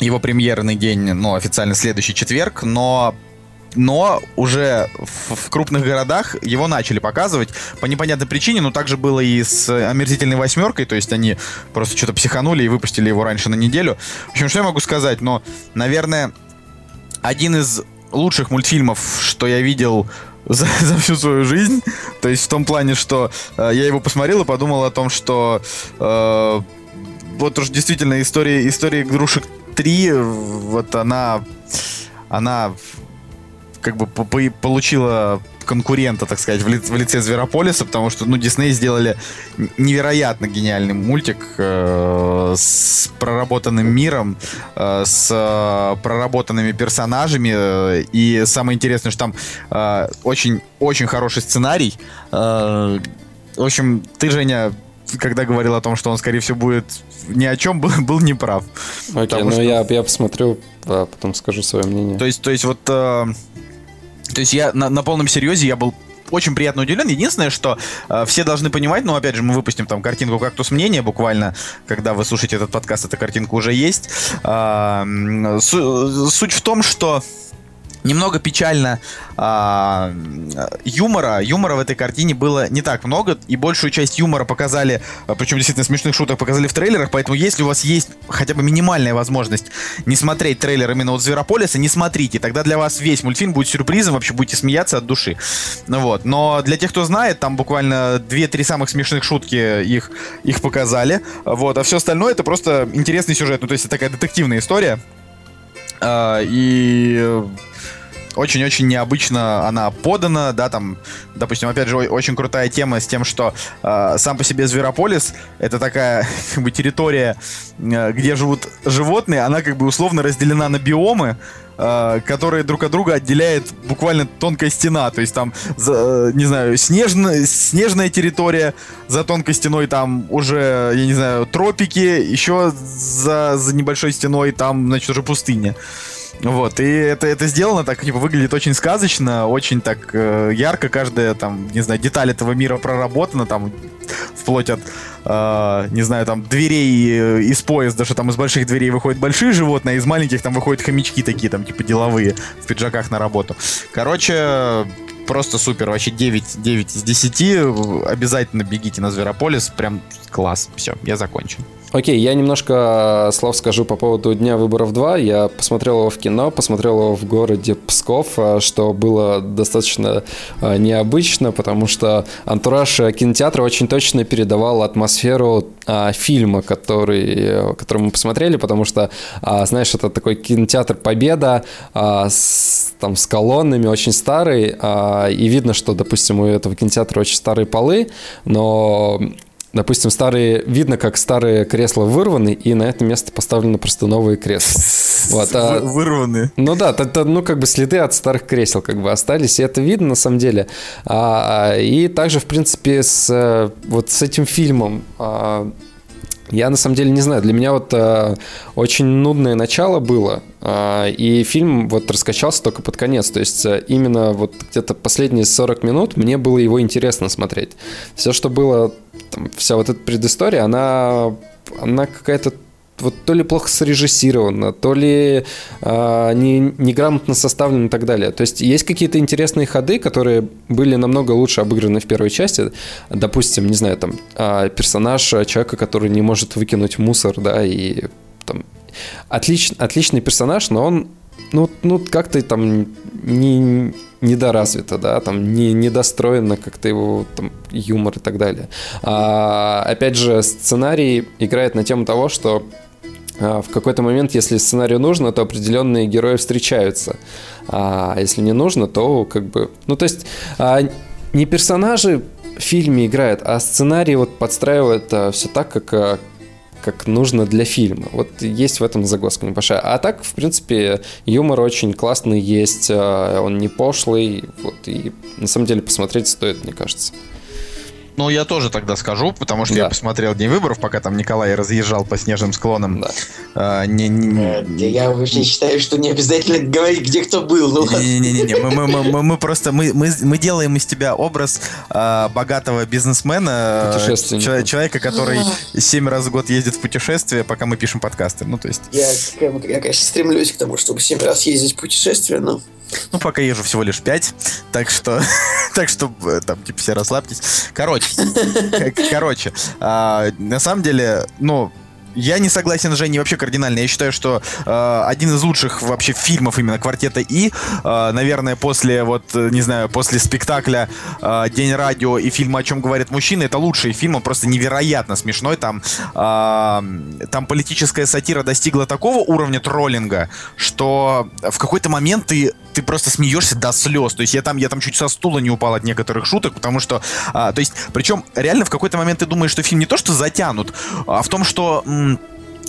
Его премьерный день, ну, официально следующий четверг, но но уже в, в крупных городах его начали показывать по непонятной причине, но также было и с омерзительной восьмеркой, то есть они просто что-то психанули и выпустили его раньше на неделю. В общем, что я могу сказать? Но, наверное, один из лучших мультфильмов, что я видел за, <laughs> за всю свою жизнь. То есть в том плане, что э, я его посмотрел и подумал о том, что э, вот уж действительно история, история игрушек 3, вот она, она как бы по- по- получила конкурента, так сказать, в, ли- в лице Зверополиса, потому что, ну, Дисней сделали невероятно гениальный мультик э, с проработанным миром, э, с э, проработанными персонажами, э, и самое интересное, что там э, очень, очень хороший сценарий. Э, в общем, ты, Женя, когда говорил о том, что он, скорее всего, будет ни о чем, <laughs> был, был неправ. Окей, ну что- я, я посмотрю, а потом скажу свое мнение. То есть, то есть вот, э, то есть я на, на полном серьезе я был очень приятно удивлен. Единственное, что э, все должны понимать, ну, опять же, мы выпустим там картинку «Кактус мнения» буквально, когда вы слушаете этот подкаст, эта картинка уже есть. М, су- суть в том, что Немного печально а, юмора. Юмора в этой картине было не так много, и большую часть юмора показали, а, причем действительно смешных шуток показали в трейлерах, поэтому если у вас есть хотя бы минимальная возможность не смотреть трейлер именно от Зверополиса, не смотрите, тогда для вас весь мультфильм будет сюрпризом, вообще будете смеяться от души. Ну вот, но для тех, кто знает, там буквально 2-3 самых смешных шутки их, их показали, вот, а все остальное это просто интересный сюжет, ну то есть это такая детективная история, а, и очень-очень необычно она подана, да, там, допустим, опять же, очень крутая тема с тем, что э, сам по себе Зверополис это такая, <laughs> как бы, территория, э, где живут животные, она как бы условно разделена на биомы, э, которые друг от друга отделяет буквально тонкая стена, то есть там, за, не знаю, снежная, снежная территория, за тонкой стеной там уже, я не знаю, тропики, еще за, за небольшой стеной там, значит, уже пустыня. Вот, и это, это сделано так, типа, выглядит очень сказочно, очень так э, ярко, каждая, там, не знаю, деталь этого мира проработана, там, вплоть от, э, не знаю, там, дверей э, из поезда, что там из больших дверей выходят большие животные, а из маленьких там выходят хомячки такие, там, типа, деловые, в пиджаках на работу. Короче, просто супер, вообще 9, 9 из 10, обязательно бегите на Зверополис, прям класс, все, я закончил. Окей, я немножко слов скажу по поводу Дня выборов 2. Я посмотрел его в кино, посмотрел его в городе Псков, а, что было достаточно а, необычно, потому что антураж кинотеатра очень точно передавал атмосферу фильма, который, который мы посмотрели, потому что, знаешь, это такой кинотеатр Победа с, там, с колоннами, очень старый, и видно, что, допустим, у этого кинотеатра очень старые полы, но Допустим, старые, видно, как старые кресла вырваны, и на это место поставлены просто новые кресла. Вот, а, вырваны. Ну да, это, ну как бы следы от старых кресел как бы остались, и это видно на самом деле. А, и также, в принципе, с вот с этим фильмом а, я на самом деле не знаю, для меня вот э, очень нудное начало было, э, и фильм вот раскачался только под конец. То есть э, именно вот где-то последние 40 минут мне было его интересно смотреть. Все, что было, там, вся вот эта предыстория, она, она какая-то вот то ли плохо срежиссировано, то ли э, не, неграмотно составлено и так далее. То есть есть какие-то интересные ходы, которые были намного лучше обыграны в первой части. Допустим, не знаю, там э, персонаж человека, который не может выкинуть мусор, да, и там отлич, отличный персонаж, но он ну, ну как-то там не, недоразвито, да, там не, недостроено как-то его там, юмор и так далее. А, опять же, сценарий играет на тему того, что а, в какой-то момент, если сценарию нужно, то определенные герои встречаются. А если не нужно, то как бы... Ну, то есть а, не персонажи в фильме играют, а сценарий вот подстраивает а, все так, как, как нужно для фильма. Вот есть в этом загвоздка небольшая. А так, в принципе, юмор очень классный есть, он не пошлый, вот, и на самом деле посмотреть стоит, мне кажется. Ну, я тоже тогда скажу, потому что да. я посмотрел День выборов, пока там Николай разъезжал по снежным склонам. Да. А, не, не, э, не, я вообще считаю, что не обязательно говорить, где кто был. Ну, Не-не-не, мы, мы, мы, мы просто мы, мы, мы делаем из тебя образ а, богатого бизнесмена, человека, который семь раз в год ездит в путешествие, пока мы пишем подкасты. Ну, то есть... Я, я, конечно, стремлюсь к тому, чтобы семь раз ездить в путешествие, но... Ну, пока езжу всего лишь 5, так что, <laughs> так что э, там, типа, все расслабьтесь. Короче, <laughs> короче, а, на самом деле, ну, я не согласен с Женей вообще кардинально. Я считаю, что э, один из лучших вообще фильмов именно квартета И, э, наверное, после вот, не знаю, после спектакля э, День радио и фильма О чем говорят мужчины, это лучший фильм, он просто невероятно смешной. Там, э, там политическая сатира достигла такого уровня троллинга, что в какой-то момент ты ты просто смеешься до слез. То есть я там, я там чуть со стула не упал от некоторых шуток, потому что, а, то есть, причем реально в какой-то момент ты думаешь, что фильм не то что затянут, а в том, что м-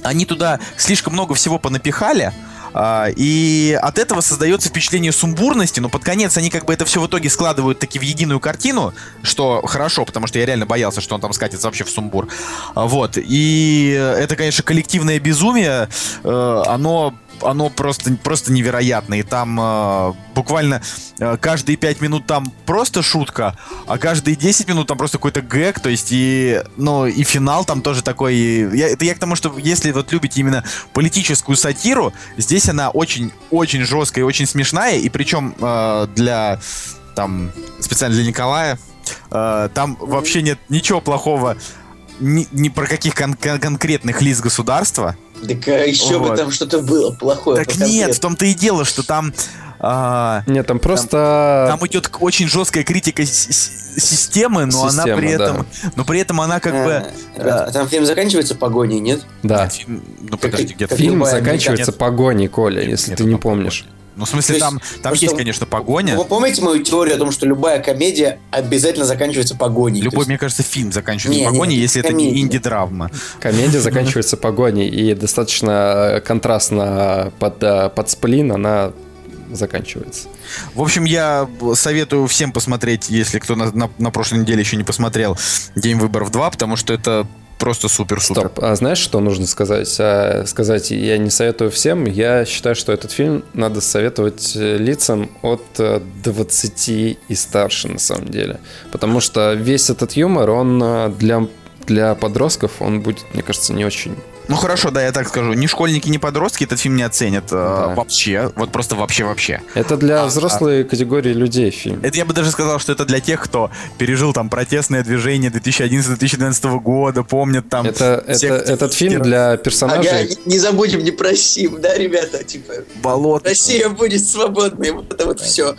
они туда слишком много всего понапихали, а, и от этого создается впечатление сумбурности, но под конец они как бы это все в итоге складывают таки в единую картину, что хорошо, потому что я реально боялся, что он там скатится вообще в сумбур. Вот. И это, конечно, коллективное безумие, э, оно оно просто, просто невероятно. И там э, буквально э, каждые 5 минут там просто шутка, а каждые 10 минут там просто какой-то гэг, то есть и, ну, и финал там тоже такой. Я, это я к тому, что если вот любите именно политическую сатиру, здесь она очень-очень жесткая и очень смешная, и причем э, для там специально для Николая э, там вообще нет ничего плохого ни, ни про каких кон- конкретных лиц государства. Так а еще вот. бы там что-то было плохое. Так нет, в том-то и дело, что там... А, нет, там просто... Там, там идет очень жесткая критика системы, но Система, она при этом... Да. Но при этом она как а, бы... А, там фильм заканчивается погоней, нет? Да. Фильм, ну подожди, где-то... Фильм заканчивается погоней, Коля, нет, если нет, ты не помнишь. Погони. Ну, в смысле, там, там есть, конечно, погоня. Вы помните мою теорию о том, что любая комедия обязательно заканчивается погоней? Любой, есть... мне кажется, фильм заканчивается не, погоней, не, если комедия. это не инди-драма. Комедия <laughs> заканчивается погоней, и достаточно контрастно под, э, под сплин она заканчивается. В общем, я советую всем посмотреть, если кто на, на, на прошлой неделе еще не посмотрел «День выборов 2», потому что это просто супер-супер. Стоп, а знаешь, что нужно сказать? А, сказать я не советую всем, я считаю, что этот фильм надо советовать э, лицам от 20 э, и старше, на самом деле. Потому что весь этот юмор, он э, для, для подростков, он будет, мне кажется, не очень ну хорошо, да, я так скажу. Ни школьники, ни подростки этот фильм не оценят э, да. вообще. Вот просто вообще-вообще. Это для а, взрослой а... категории людей фильм. Это я бы даже сказал, что это для тех, кто пережил там протестное движение 2011-2012 года, помнят там... Это, это, этот фильм для персонажей... Ага, не забудем не про Сим, да, ребята? Типа, Болот. Россия будет свободной, вот это вот все.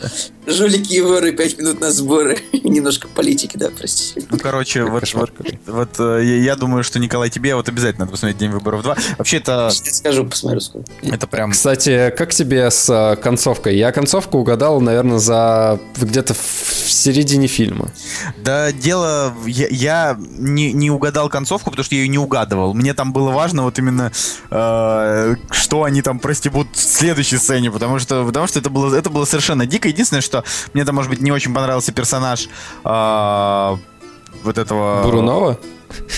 Жулики и воры, пять минут на сборы. <laughs> Немножко политики, да, простите. Ну, короче, вот, вот, вот э, я думаю, что, Николай, тебе вот обязательно надо посмотреть «День выборов 2. Вообще это... Скажу, посмотрю сколько. Это прям... Кстати, как тебе с э, концовкой? Я концовку угадал, наверное, за где-то в середине фильма. Да, дело... Я, я не, не угадал концовку, потому что я ее не угадывал. Мне там было важно вот именно, э, что они там, прости, будут в следующей сцене, потому что, потому что это, было, это было совершенно дико. Единственное, что мне там, может быть, не очень понравился персонаж э, вот этого... Бурунова?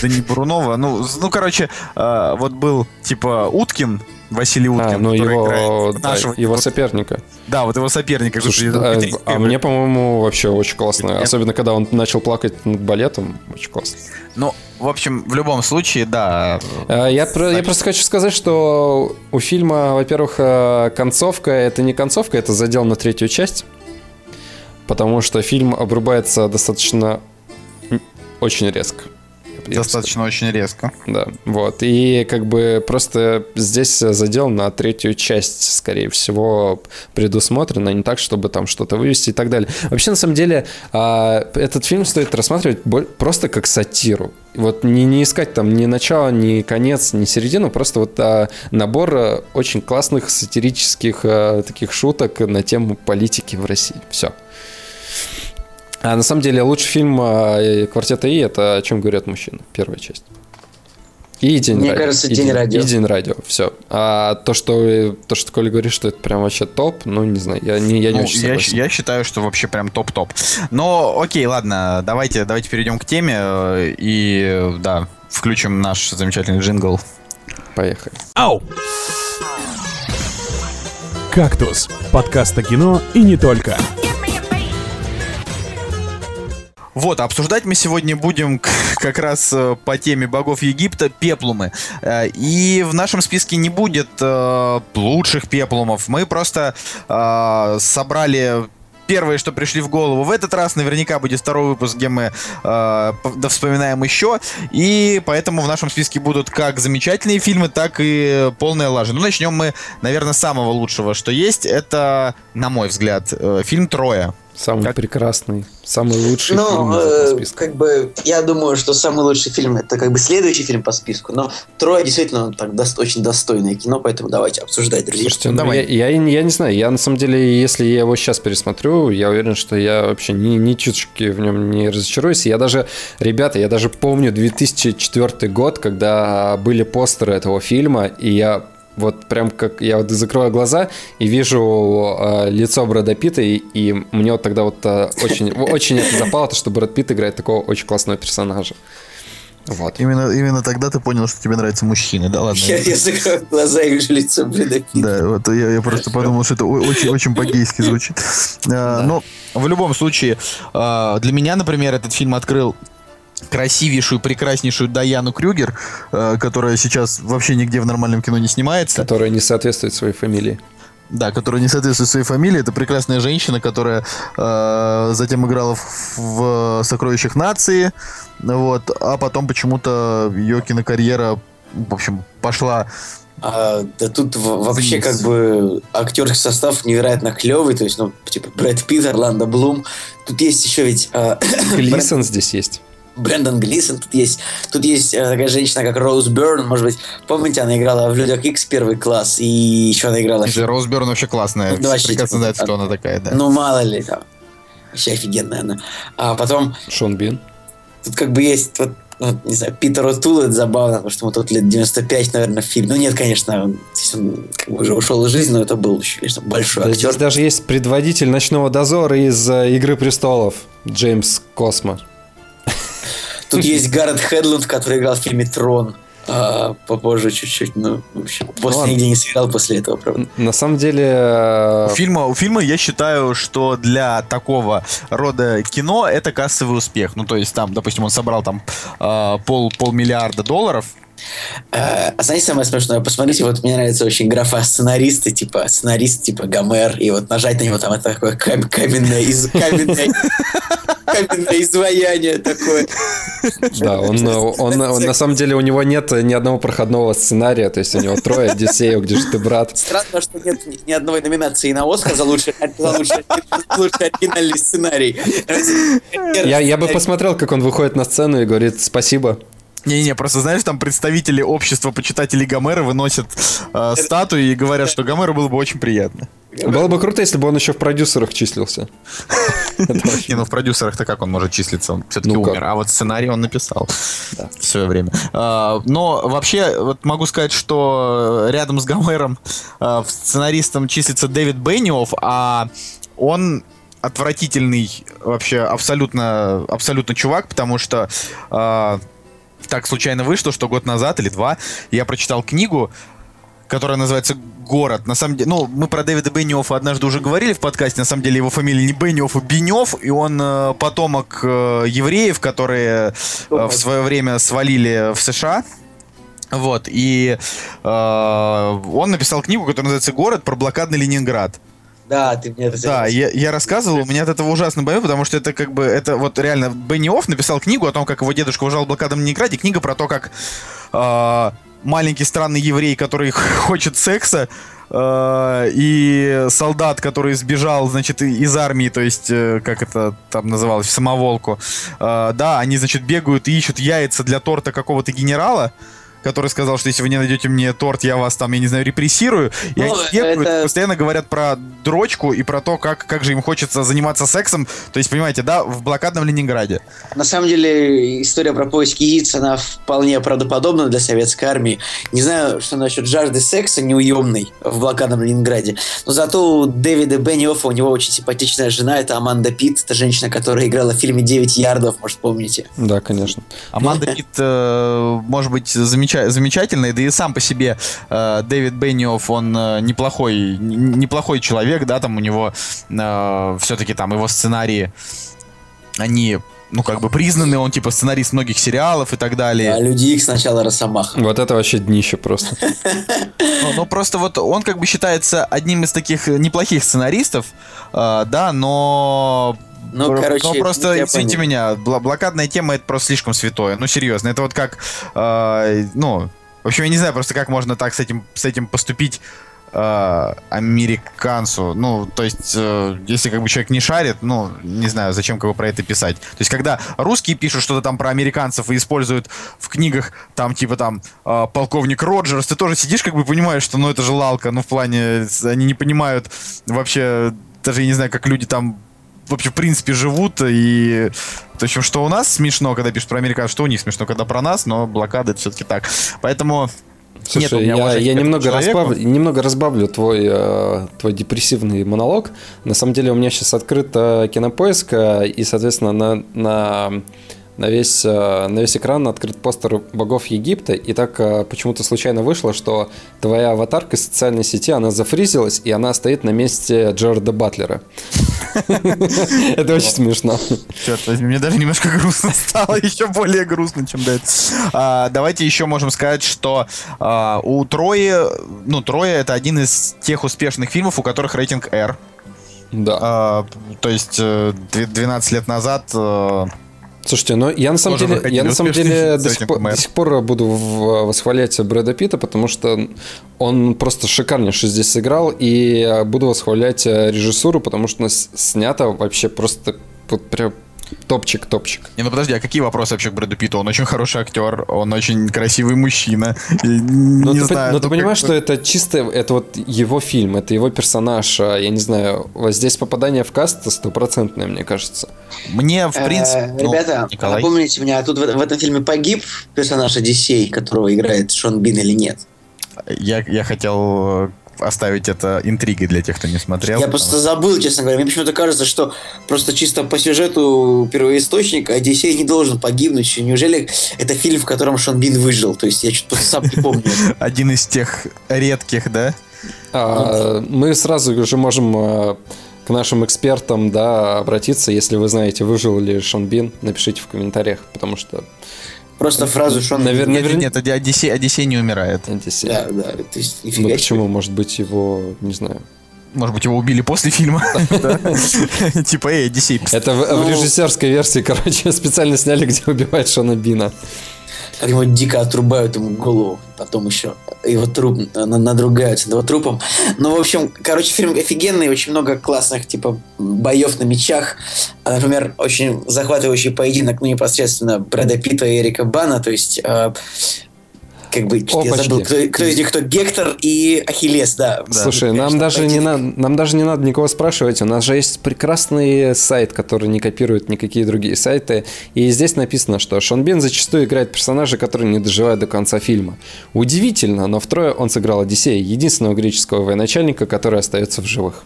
Да не Бурунова, ну, ну короче, э, вот был типа Уткин, Василий а, Уткин, а, ну его, да, нашего, его вот, соперника. Да, вот его соперника. Слушай, а, а мне, по-моему, вообще очень классно. Нет. Особенно, когда он начал плакать над балетом. Очень классно. Ну, в общем, в любом случае, да. А, я, про, я просто хочу сказать, что у фильма, во-первых, концовка — это не концовка, это задел на третью часть. Потому что фильм обрубается достаточно очень резко. Достаточно очень резко. Да, вот. И как бы просто здесь задел на третью часть, скорее всего, предусмотрено, не так, чтобы там что-то вывести и так далее. Вообще, на самом деле, а, этот фильм стоит рассматривать просто как сатиру. Вот не, не искать там ни начало, ни конец, ни середину, просто вот а, набор а, очень классных сатирических таких шуток на тему политики в России. Все. А на самом деле лучший фильм а, «Квартета И» — это «О чем говорят мужчины», первая часть. И День Мне радио. кажется, и День день, радио. И День радио, все. А то, что, то, что Коля говорит, что это прям вообще топ, ну, не знаю, я не, я не ну, очень я, я считаю, что вообще прям топ-топ. Но, окей, ладно, давайте, давайте перейдем к теме э, и, да, включим наш замечательный джингл. Поехали. Ау! «Кактус» — подкаст о кино и не только. Вот, обсуждать мы сегодня будем как раз э, по теме богов Египта пеплумы. Э, и в нашем списке не будет э, лучших пеплумов. Мы просто собрали первые, что пришли в голову. В этот раз наверняка будет второй выпуск, где мы э, вспоминаем еще. И поэтому в нашем списке будут как замечательные фильмы, так и полная лажа. Ну, начнем мы, наверное, с самого лучшего, что есть. Это, на мой взгляд, фильм «Трое». Самый как? прекрасный, самый лучший ну, фильм э, списка. как бы, я думаю, что самый лучший фильм это как бы следующий фильм по списку, но Трое действительно так до, очень достойное кино, поэтому давайте обсуждать, друзья. Слушайте, ну, давай. Я, я, я не знаю, я на самом деле, если я его сейчас пересмотрю, я уверен, что я вообще ни, ни чуточки в нем не разочаруюсь. Я даже, ребята, я даже помню 2004 год, когда были постеры этого фильма, и я вот прям как я вот закрываю глаза и вижу э, лицо Брэда Питта, и, и мне вот тогда вот э, очень, <laughs> очень это запало, то, что Брэд Питт играет такого очень классного персонажа. Вот. Именно, именно тогда ты понял, что тебе нравятся мужчины, да ладно? Я, я закрою глаза и вижу лицо Брэда Питта. Да, вот я, я просто подумал, что это очень, очень по-гейски звучит. <laughs> А, Но в любом случае, а, для меня, например, этот фильм открыл красивейшую, прекраснейшую Даяну Крюгер, а, которая сейчас вообще нигде в нормальном кино не снимается. Которая не соответствует своей фамилии. Да, которая не соответствует своей фамилии. Это прекрасная женщина, которая э, затем играла в, в «Сокровищах нации». Вот, а потом почему-то ее кинокарьера, в общем, пошла А, да тут вообще как бы актерский состав невероятно клевый, то есть, ну, типа Брэд Питт, Орландо Блум. Тут есть еще ведь а, <coughs> Глисон здесь есть. Брэндон Глисон, тут есть, тут есть э, такая женщина, как Роуз Бёрн, может быть, помните, она играла в Людях Икс первый класс, и еще она играла... Слушай, Роуз Бёрн вообще классная. Ну, вообще, прекрасно типа, знают, а- кто она такая, да. Ну, мало ли, там, вообще офигенная она. А потом, Шон Бин. тут как бы есть, вот, вот, не знаю, Питер Отул, это забавно, потому что ему тут лет 95, наверное, в фильме. Ну, нет, конечно, он, он как бы уже ушел из жизни, но это был еще, конечно, большой Да актер. здесь даже есть предводитель ночного дозора из э, Игры престолов. Джеймс Космо. Тут есть Гаррет Хедлунд, который играл в фильме «Трон». А, попозже чуть-чуть, ну, в общем, после ладно. нигде не сыграл после этого, правда. На самом деле... э, У фильма, у фильма я считаю, что для такого рода кино это кассовый успех. Ну, то есть там, допустим, он собрал там э, пол, полмиллиарда долларов. А, а знаете, самое смешное? Посмотрите, вот мне нравится очень графа сценаристы, типа сценарист, типа Гомер, и вот нажать на него там это такое кам- каменное, из, каменное, <laughs> каменное изваяние такое. Да, он, э, он, он, на самом деле у него нет ни одного проходного сценария, то есть у него трое Одиссеев, где же ты, брат? Странно, что нет ни- одной номинации на Оскар за лучший, за лучший, лучший оригинальный сценарий. Я, я бы посмотрел, как он выходит на сцену и говорит спасибо. Не-не, просто знаешь, там представители общества почитателей Гомера выносят э, статуи и говорят, что Гомеру было бы очень приятно. Было бы круто, если бы он еще в продюсерах числился. <laughs> Не, ну в продюсерах-то как он может числиться? Он все-таки Ну умер. А вот сценарий он написал в свое время. А, но вообще, вот могу сказать, что рядом с Гомером а, сценаристом числится Дэвид Бенниофф, а он отвратительный вообще абсолютно, абсолютно чувак, потому что а, так случайно вышло, что год назад или два я прочитал книгу, которая называется «Город». На самом деле, ну, мы про Дэвида Бенниоффа однажды уже говорили в подкасте. На самом деле его фамилия не Бенниофф, а Бенев, и он э, потомок э, евреев, которые э, в свое время свалили в США. Вот, и э, он написал книгу, которая называется «Город» про блокадный Ленинград. Да, ты мне это Да, я, я рассказывал, у меня от этого ужасно боюсь, потому что это как бы, это вот реально, Бенниофф написал книгу о том, как его дедушка ужал в блокадном Ленинграде, книга про то, как э, маленький странный еврей, который <laughs> хочет секса, э, и солдат, который сбежал, значит, из армии, то есть, э, как это там называлось, в самоволку, э, да, они, значит, бегают и ищут яйца для торта какого-то генерала, который сказал, что если вы не найдете мне торт, я вас там, я не знаю, репрессирую. И Ну, они бегают, это- постоянно говорят про дрочку и про то, как, как же им хочется заниматься сексом. То есть, понимаете, да, в блокадном Ленинграде. На самом деле, история про поиски яиц, она вполне правдоподобна для советской армии. Не знаю, что насчет жажды секса неуемной в блокадном Ленинграде, но зато у Дэвида Бенниоффа, у него очень симпатичная жена, это Аманда Питт, это женщина, которая играла в фильме «Девять ярдов», может, помните. Да, конечно. Аманда Питт, э, может быть, замеча- замечательная, да и сам по себе э, Дэвид Бенниофф, он э, неплохой, н- неплохой человек, да, там у него все-таки там его сценарии, они, ну, как бы признаны, он типа сценарист многих сериалов и так далее. А Люди Икс сначала Росомаха. Вот это вообще днище просто. Ну, ну, просто вот он как бы считается одним из таких неплохих сценаристов, э, да, но... Ну, Про- короче, но просто, я извините понял. меня, блокадная тема это просто слишком святое. Ну, серьезно, это вот как, э, ну, в общем, я не знаю просто, как можно так с этим, с этим поступить э, американцу. Ну, то есть, э, если как бы человек не шарит, ну, не знаю, зачем как бы про это писать. То есть, когда русские пишут что-то там про американцев и используют в книгах там, типа там, э, полковник Роджерс, ты тоже сидишь как бы понимаешь, что, ну, это же лалка, ну, в плане, они не понимают вообще, даже я не знаю, как люди там вообще, в принципе, живут, и... В общем, что у нас смешно, когда пишут про американцев, что у них смешно, когда про нас, но блокада это все-таки так. Поэтому... нет Слушай, меня я, я немного, разбав- немного разбавлю твой, э, твой депрессивный монолог. На самом деле у меня сейчас открыт кинопоиск, э, и, соответственно, на, на на весь, э, на весь экран открыт постер богов Египта, и так э, почему-то случайно вышло, что твоя аватарка из социальной сети, она зафризилась, и она стоит на месте Джорда Батлера. <laughs> Это очень смешно. Черт возьми, мне даже немножко грустно стало, еще более грустно, чем до этого. Давайте еще можем сказать, что а, у Трои, ну, Троя это один из тех успешных фильмов, у которых рейтинг R. Да. А, то есть 12 лет назад э, Слушайте, ну я на самом Тоже деле, я на самом деле <laughs> до сих, пор, до сих пор буду восхвалять Брэда Питта, потому что он просто шикарнейше здесь сыграл, и буду восхвалять э, режиссуру, потому что снято вообще просто вот прям топчик-топчик. Не, ну подожди, а какие вопросы вообще к Брэду Питту? Он очень хороший актер, он очень красивый мужчина. Но не ты, знаю, но ты ну, понимаешь, что это чисто, это вот его фильм, это его персонаж, а, я не знаю, вот здесь попадание в каст стопроцентное, мне кажется. Мне, в Э, принципе... ну, Ребята, Николай. напомните мне, а тут в, в этом фильме погиб персонаж Одиссей, которого играет Шон Бин или нет? Я, я хотел э, оставить это интригой для тех, кто не смотрел. Я просто забыл, честно говоря. Мне почему-то кажется, что просто чисто по сюжету первоисточника Одиссей не должен погибнуть. Неужели это фильм, в котором Шон Бин выжил? То есть я что-то сам не помню. <laughs> Один из тех редких, да? А, мы сразу же можем а, к нашим экспертам да, обратиться, если вы знаете, выжил ли Шон Бин, напишите в комментариях, потому что Просто фразу Шон Навер- Бин. Нет, нет, Оди- Одиссей, Одиссей не умирает. антисей. Да, да. То есть, Ну нифига себе. почему? Может быть, его, не знаю. Может быть, его убили после фильма? <laughs> Типа, эй, Одиссей, Это в, в Ну- режиссерской версии, короче, специально сняли, где убивает Шона Бина. Как его дико отрубают ему голову. Потом еще его труп на- надругаются над его трупом. Ну, в общем, короче, фильм офигенный. Очень много классных, типа, боев на мечах. А, Например, очень захватывающий поединок, ну, непосредственно Брэда Питта и Эрика Бана. То есть, э, как бы, я Опачки. забыл, кто, кто из них кто Гектор и Ахиллес, да. Слушай, Да, нам конечно, даже не надо, нам даже не надо никого спрашивать. У нас же есть прекрасный сайт, который не копирует никакие другие сайты. И здесь написано, что Шон Бин зачастую играет персонажа, который не доживает до конца фильма. Удивительно, но втрое он сыграл Одиссея, единственного греческого военачальника, который остается в живых.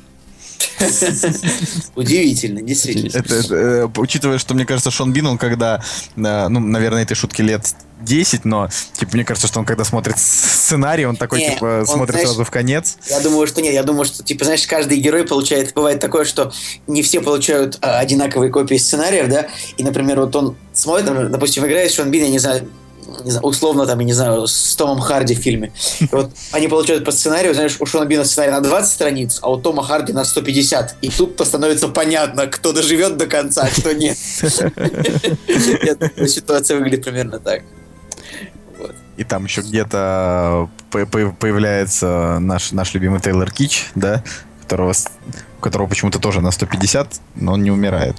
<laughs> Удивительно, действительно. Удивительно. Это, это, э, учитывая, что мне кажется, Шон Бин, он когда, э, ну, наверное, этой шутки лет 10, но, типа, мне кажется, что он когда смотрит сценарий, он такой, Не, типа, он, смотрит знаешь, сразу в конец. Я думаю, что нет. Я думаю, что, типа, знаешь, каждый герой получает... Бывает такое, что не все получают а, одинаковые копии сценариев, да? И, например, вот он смотрит, допустим, играет Шон Бин, я не знаю, не знаю, условно, там, я не знаю, с Томом Харди в фильме. И вот они получают по сценарию, знаешь, у Шона Бина сценарий на 20 страниц, а у Тома Харди на 150. И тут-то становится понятно, кто доживет до конца, а кто нет. <laughs> Ситуация выглядит примерно так. И там еще где-то по- по- появляется наш, наш любимый Тейлор Кич, да, которого, которого почему-то тоже на 150, но он не умирает.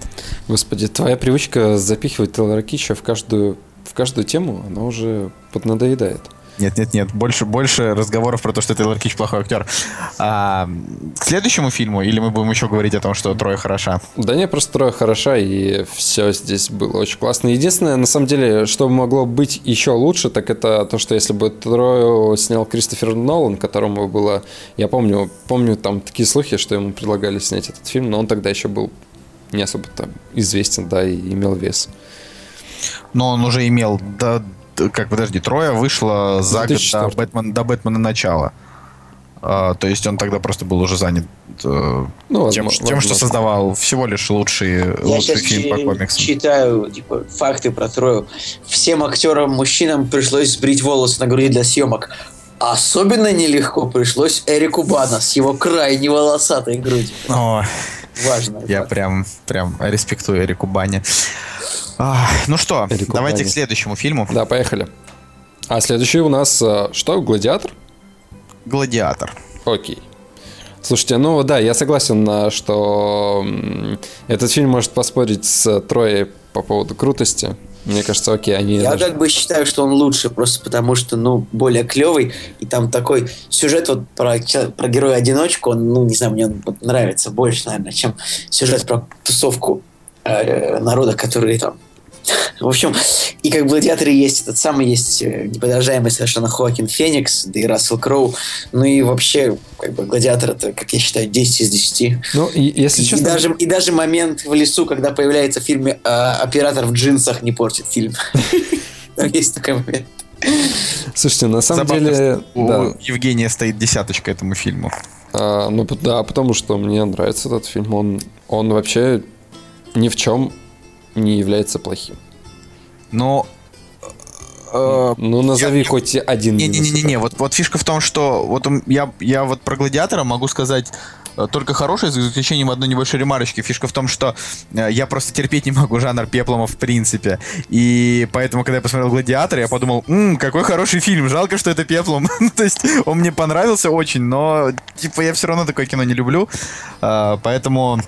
Господи, твоя привычка запихивать Тейлора Кича в каждую, в каждую тему, она уже поднадоедает. Нет, нет, нет, больше, больше разговоров про то, что Тейлор Кич плохой актер. А, к следующему фильму, или мы будем еще говорить о том, что Трое хороша? Да не, просто трое хороша, и все здесь было очень классно. Единственное, на самом деле, что могло быть еще лучше, так это то, что если бы трою снял Кристофер Нолан, которому было... Я помню, помню там такие слухи, что ему предлагали снять этот фильм, но он тогда еще был не особо там известен, да, и имел вес. Но он уже имел, да, д- как, подожди, Трое вышло за год до, 2004. Бэтмен, до Бэтмена начала. А, то есть он тогда просто был уже занят э, Ну, тем, возможно, тем, что создавал всего лишь лучший, Я лучший сейчас фильм по комиксам. читаю типа, факты про Трою. Всем актерам, мужчинам пришлось сбрить волосы на груди для съемок. Особенно нелегко пришлось Эрику Бана с его крайне волосатой грудью. О, Важно. я факт. прям, прям респектую Эрику Бане. А, ну что, давайте к следующему фильму. Да, поехали. А следующий у нас э, что? Гладиатор? Гладиатор. Окей. Слушайте, ну да, я согласен, а, что этот фильм может поспорить с Троей по поводу крутости. Мне кажется, окей, они... Я даже- как бы считаю, что он лучше, просто потому что, ну, более клевый, и там такой сюжет вот про, про героя-одиночку, он, ну, не знаю, мне он нравится больше, наверное, чем сюжет про тусовку э, народа, который там В общем, и как в «Гладиаторе» есть этот самый, есть э, неподражаемый совершенно Хоакин Феникс, да и Рассел Кроу. Ну и вообще, как бы «Гладиатор» это, как я считаю, 10 из 10. Ну, и, если и честно... Даже, и даже момент в лесу, когда появляется в фильме э, «Оператор в джинсах» не портит фильм. <laughs> Там есть такой момент. Слушайте, на самом Забавно, деле... У да. Евгения стоит десяточка этому фильму. А, ну, да, потому что мне нравится этот фильм. Он, он вообще ни в чем не является плохим. Но... э, Ну, назови я- хоть один этого. вот, вот фишка в том, что вот я, я вот про гладиатора могу сказать э, только хорошее, за исключением одной небольшой ремарочки. Фишка в том, что э, я просто терпеть не могу жанр пеплома в принципе. И поэтому, когда я посмотрел «Гладиатор», я подумал, «М, какой хороший фильм, жалко, что это пеплом. <laughs> Ну, То есть он мне понравился очень, но типа я все равно такое кино не люблю. Поэтому...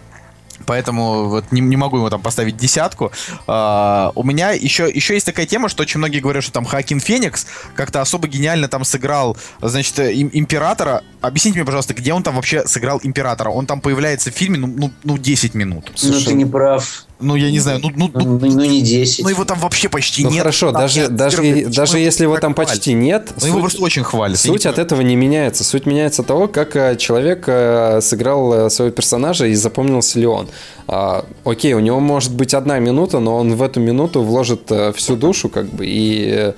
Поэтому вот не, не могу ему там поставить десятку. А, у меня еще, еще есть такая тема, что очень многие говорят, что там Хакин Феникс как-то особо гениально там сыграл, значит, э, им- императора. Объясните мне, пожалуйста, где он там вообще сыграл императора? Он там появляется в фильме, ну, ну, ну 10 минут. Ну, ты не прав. Ну, я не знаю, ну, ну, Ну, ну, ну, не 10. ну, его там вообще почти Ну нет. хорошо, Там даже, нет даже, первый- даже если его так там хвалят? почти нет, Ну, его суть- просто очень хвалят. Суть от этого не меняется. Суть меняется того, как э, человек э, сыграл э, своего персонажа и запомнился ли он. А, окей, у него может быть одна минута, но он в эту минуту вложит всю душу, как бы, и...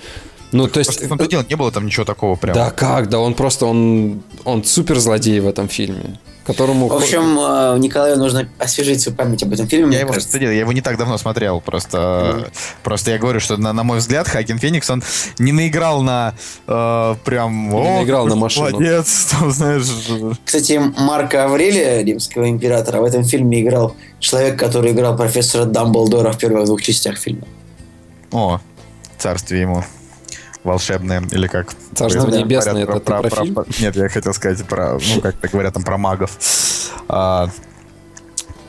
Ну, то есть... Просто дело, не было там ничего такого прям. Да как? Да он просто, он, он супер злодей в этом фильме, которому... В общем, э, Николаю нужно освежить свою память об этом фильме, Я его, кажется. я его не так давно смотрел, просто, просто я говорю, что на, на мой взгляд Хакин Феникс он не наиграл на э, прям. Не «О, наиграл на машину». Молодец, <laughs> там знаешь. Кстати, Марка Аврелия, римского императора, в этом фильме играл человек, который играл профессора Дамблдора в первых двух частях фильма. О, царствие ему волшебное или как? Царство Говорят небесное, это ты про фильм? Нет, я хотел сказать про, ну как так говорят там про магов. А,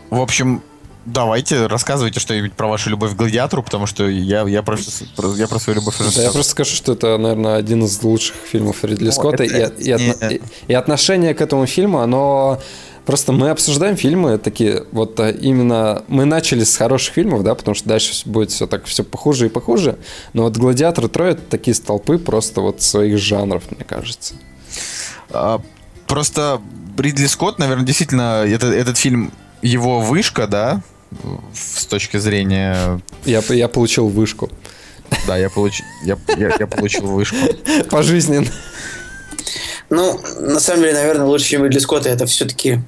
в общем, давайте рассказывайте что-нибудь про вашу любовь к гладиатору, потому что я я про- я про свою любовь уже Да, я просто скажу, что это, наверное, один из лучших фильмов Ридли Скотта. И, и и- и отношение к этому фильму, оно... Просто мы обсуждаем фильмы такие, вот а, именно мы начали с хороших фильмов, да, потому что дальше будет все так все похуже и похуже. Но вот «Гладиатор Трое» это такие столпы просто вот своих жанров, мне кажется. А, Просто Ридли Скотт, наверное, действительно, это, этот фильм его вышка, да, с точки зрения... Я, я получил вышку Да, я, получ, я, я, я получил вышку. <laughs> пожизненно. Ну, на самом деле, наверное, лучший фильм Ридли Скотта это все-таки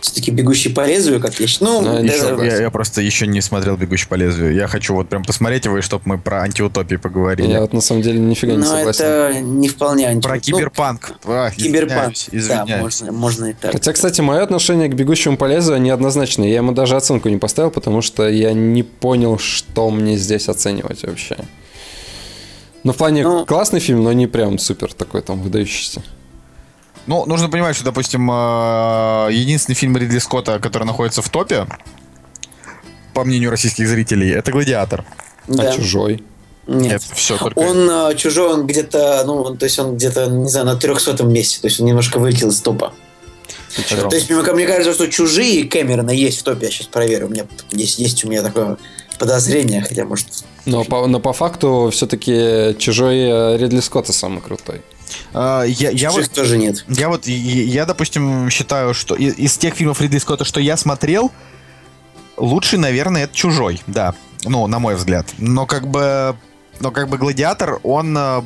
все-таки «Бегущий по лезвию», как я считаю. Ну, Ну, еще Я, я просто еще не смотрел «Бегущий по лезвию». Я хочу вот прям посмотреть его, и чтобы мы про антиутопии поговорили. Я вот на самом деле нифига не но согласен. это не вполне анти... Про ну, киберпанк. А, киберпанк. извиняюсь, Да, можно, можно и так. Хотя, кстати, мое отношение к бегущему по лезвию неоднозначное. Я ему даже оценку не поставил, потому что я не понял, что мне здесь оценивать вообще. Ну, в плане Ну- классный фильм, но не прям супер такой там выдающийся. Ну, нужно понимать, что, допустим, э, единственный фильм Ридли Скотта, который находится в топе, по мнению российских зрителей, это «Гладиатор». Да. А чужой. Нет. Это все только... Он э, чужой, он где-то, ну, он- то есть он где-то, не знаю, на 300 месте, то есть он немножко вылетел из топа. Это- То есть мне, мне кажется, что чужие Кэмерона есть в топе, я сейчас проверю. У меня есть, есть у меня такое подозрение, хотя может. Но по, но по факту все-таки чужой э, Ридли Скотта самый крутой. А, я, я вот тоже нет. Я вот, и- я, допустим, считаю, что из, тех фильмов Ридли Скотта, что я смотрел, лучший, наверное, это «Чужой», да. Ну, на мой взгляд. Но как бы, но как бы «Гладиатор», он э,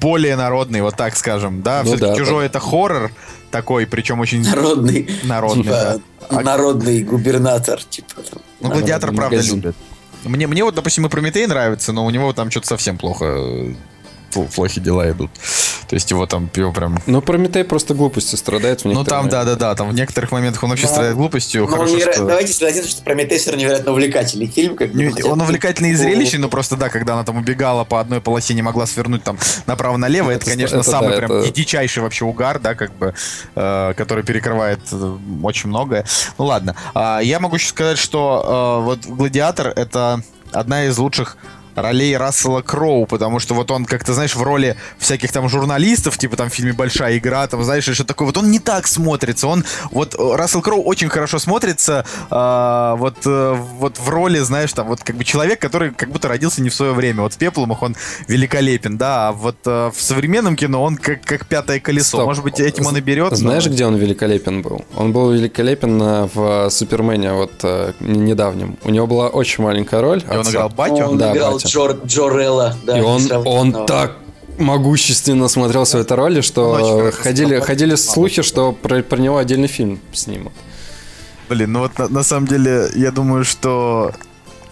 более народный, вот так скажем, да. Ну Все-таки да, «Чужой» это хоррор такой, причем очень Народный. народный, да. Типа, народный губернатор, типа там. Ну, «Гладиатор», правда, любят. Мне, мне вот, допустим, и Прометей нравится, но у него там что-то совсем плохо, э, плохи дела идут. То есть его там, его прям Ну, Прометей просто глупостью страдает в Ну там, да-да-да, там в некоторых моментах он вообще Да. страдает глупостью. Но Хорошо, неверо- что... Давайте согласимся, что Прометей все равно невероятно увлекательный фильм. Как бы, Не- Он увлекательный и зрелищный, но просто да, когда она там убегала по одной полосе, не могла свернуть там направо-налево, это, Это- конечно, это самый да, прям это- дичайший вообще угар, да, как бы, э, который перекрывает э, очень многое. Ну ладно, А, я могу еще сказать, что э, вот «Гладиатор» — это одна из лучших ролей Рассела Кроу, потому что вот он как-то, знаешь, в роли всяких там журналистов, типа там в фильме «Большая игра», там, знаешь, что такое, вот он не так смотрится, он, вот э, Рассел Кроу очень хорошо смотрится э, вот, э, вот в роли, знаешь, там, вот как бы человек, который как будто родился не в свое время, вот в «Пеплумах» он великолепен, да, а вот э, в современном кино он как, как пятое колесо, Стоп. может быть, этим он и берет. Знаешь, но... где он великолепен был? Он был великолепен э, в «Супермене», вот э, недавнем. У него была очень маленькая роль. И он играл батю? Он Да, играл батя. Джор, Джорелла. Да, И он, он так могущественно смотрелся в этой роли, что ходили, ходили слухи, что про, про него отдельный фильм снимут. Блин, ну вот на, на самом деле, я думаю, что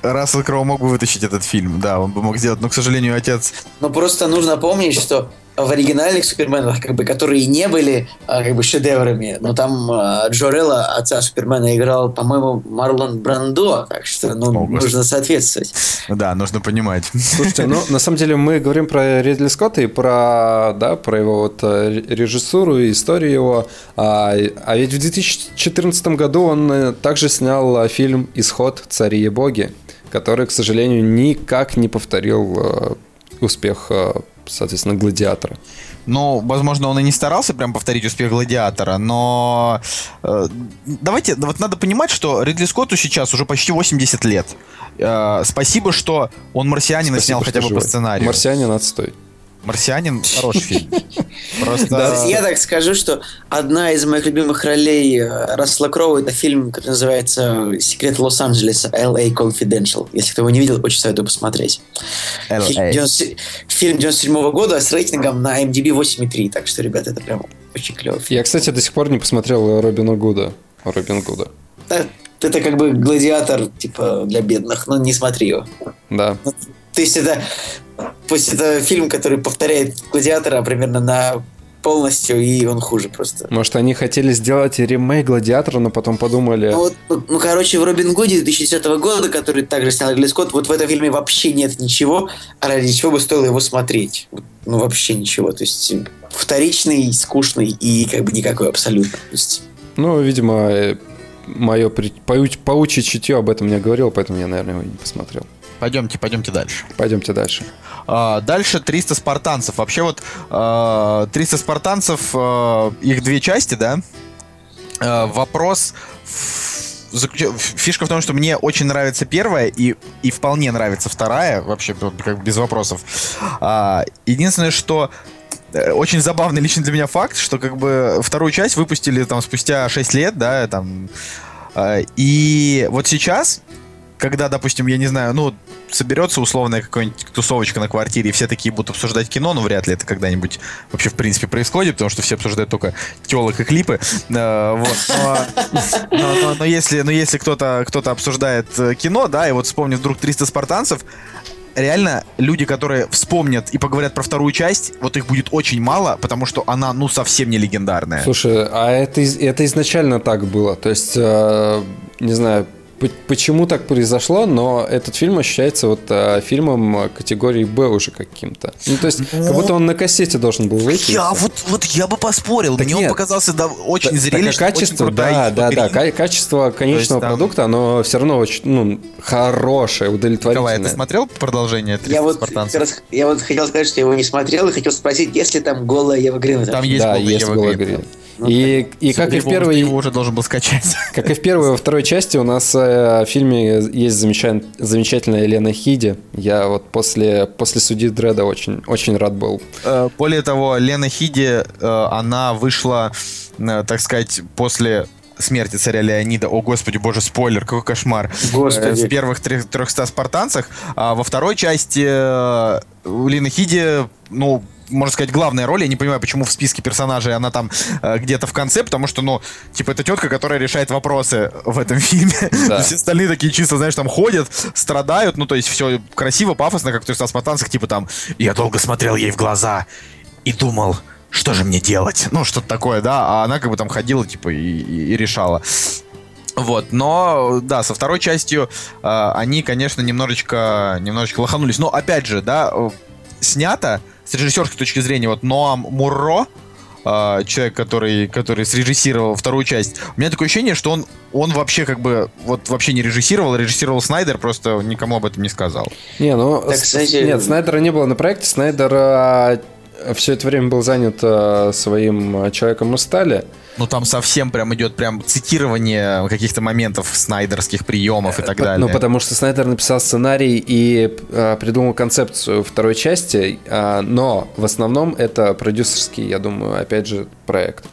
Рассел Кроу мог бы вытащить этот фильм, да, он бы мог сделать, но, к сожалению, отец... Но просто нужно помнить, что в оригинальных Суперменах, как бы, которые не были а, как бы шедеврами, но там а, Джорелла, отца Супермена, играл, по-моему, Марлон Брандо, так что ну, О, нужно соответствовать. Да, нужно понимать. Слушайте, ну на самом деле мы говорим про Ридли Скотта и про, да, про его вот э, режиссуру и историю его. А, а ведь в 2014 году он э, также снял э, фильм «Исход. Цари и боги», который, к сожалению, никак не повторил э, успех, э, соответственно, «Гладиатора». Ну, возможно, он и не старался прям повторить успех Гладиатора, но э, давайте, вот надо понимать, что Ридли Скотту сейчас уже почти 80 лет. Э, спасибо, что он «Марсианина» Спасибо, снял хотя бы по живой. сценарию. «Марсианин» отстой. «Марсианин» хороший фильм. <laughs> Просто... Да, Я так скажу, что одна из моих любимых ролей э, Рассела Кроу это фильм, который называется «Секрет Лос-Анджелеса. L.A. Confidential». Если кто его не видел, очень советую посмотреть. LA. Фильм 90 Фильм 97 года с рейтингом на MDB 8,3. Так что, ребята, это прям очень фильм. Я, кстати, до сих пор не посмотрел Робина Гуда. Робин Гуда. Да, Это как бы гладиатор, типа, для бедных, но не смотри его. Да. То есть это, то есть это фильм, который повторяет гладиатора примерно на полностью, и он хуже просто. Может, они хотели сделать ремейк «Гладиатора», но потом подумали... Ну, вот, ну, ну, короче, в Робин Гуде 2010 года, который также снял Ридли Скотт, вот в этом фильме вообще нет ничего, а ради чего бы стоило его смотреть. Ну, вообще ничего. То есть, э, вторичный, скучный и как бы никакой абсолютно. То есть, Ну, видимо, мое паучье чутье об этом мне говорило, поэтому я, наверное, его не посмотрел. Пойдемте, пойдемте дальше. Пойдемте дальше. А, Дальше 300 спартанцев. Вообще вот а, 300 спартанцев, а, их две части, да? А, Вопрос... Фишка в том, что мне очень нравится первая и, и вполне нравится вторая, вообще как без вопросов. А, Единственное, что э, очень забавный лично для меня факт, что как бы вторую часть выпустили там спустя 6 лет, да, там. И вот сейчас, когда, допустим, я не знаю, ну, соберется условная какая-нибудь тусовочка на квартире, и все такие будут обсуждать кино, ну, вряд ли это когда-нибудь вообще, в принципе, происходит, потому что все обсуждают только телок и клипы. Э, вот. Но, но- но- но если, но если кто-то кто обсуждает э, кино, да, и вот вспомнит вдруг 300 спартанцев, реально люди, которые вспомнят и поговорят про вторую часть, вот их будет очень мало, потому что она, ну, совсем не легендарная. Слушай, а это, это изначально так было? То есть, э, не знаю, почему так произошло, но этот фильм ощущается вот э, фильмом категории Б уже каким-то. Ну, то есть, как будто он на кассете должен был выйти. Я вот, вот я бы поспорил. Так Мне он нет. показался да, очень Так- зрелищным, так, а качество, очень да, да, да, ка- качество конечного там- продукта, оно все равно очень, ну, хорошее, удовлетворительное. Николай, ты смотрел продолжение 300 я вот, раз- я вот хотел сказать, что я его не смотрел, и хотел спросить, есть ли там голая Ева Грин. Там есть да, голая есть Ева голая Грин. Грин. И, и как и в первой, его уже должен был скачать. как и в первой и во второй части у нас э, в фильме есть замеча- замечательная Елена Хиди. Я вот после, после судьи Дреда очень, очень рад был. Э, Более того, Лена Хиди, э, она вышла, э, так сказать, после смерти царя Леонида. О, господи, боже, спойлер, какой кошмар. Господи. Э, В первых трех- 300 спартанцах. А во второй части э, у Лены Хиди, ну, можно сказать, главная роль. Я не понимаю, почему в списке персонажей она там э, где-то в конце, потому что, ну, типа, это тетка, которая решает вопросы в этом <laughs> фильме. Да. Все остальные такие чисто, знаешь, там ходят, страдают, ну, то есть все красиво, пафосно, как в 300 спартанцах, типа там, я долго смотрел ей в глаза и думал, что же мне делать? Ну, что-то такое, да, а она как бы там ходила, типа, и, и- и решала. Вот, но, да, со второй частью э, они, конечно, немножечко, немножечко лоханулись. Но, опять же, да, э, снято с режиссерской точки зрения, вот Ноам Мурро, э, человек, который, который срежиссировал вторую часть, у меня такое ощущение, что он, он вообще как бы вот вообще не режиссировал, режиссировал Снайдер, просто никому об этом не сказал. Не, ну, Так, с- кстати- нет, Снайдера не было на проекте, Снайдер все это время был занят а, своим а, человеком из стали. Ну там совсем прям идет прям цитирование каких-то моментов снайдерских приемов и так По- далее. Ну, потому что Снайдер написал сценарий и а, придумал концепцию второй части, а, но в основном это продюсерский, я думаю, опять же, проект.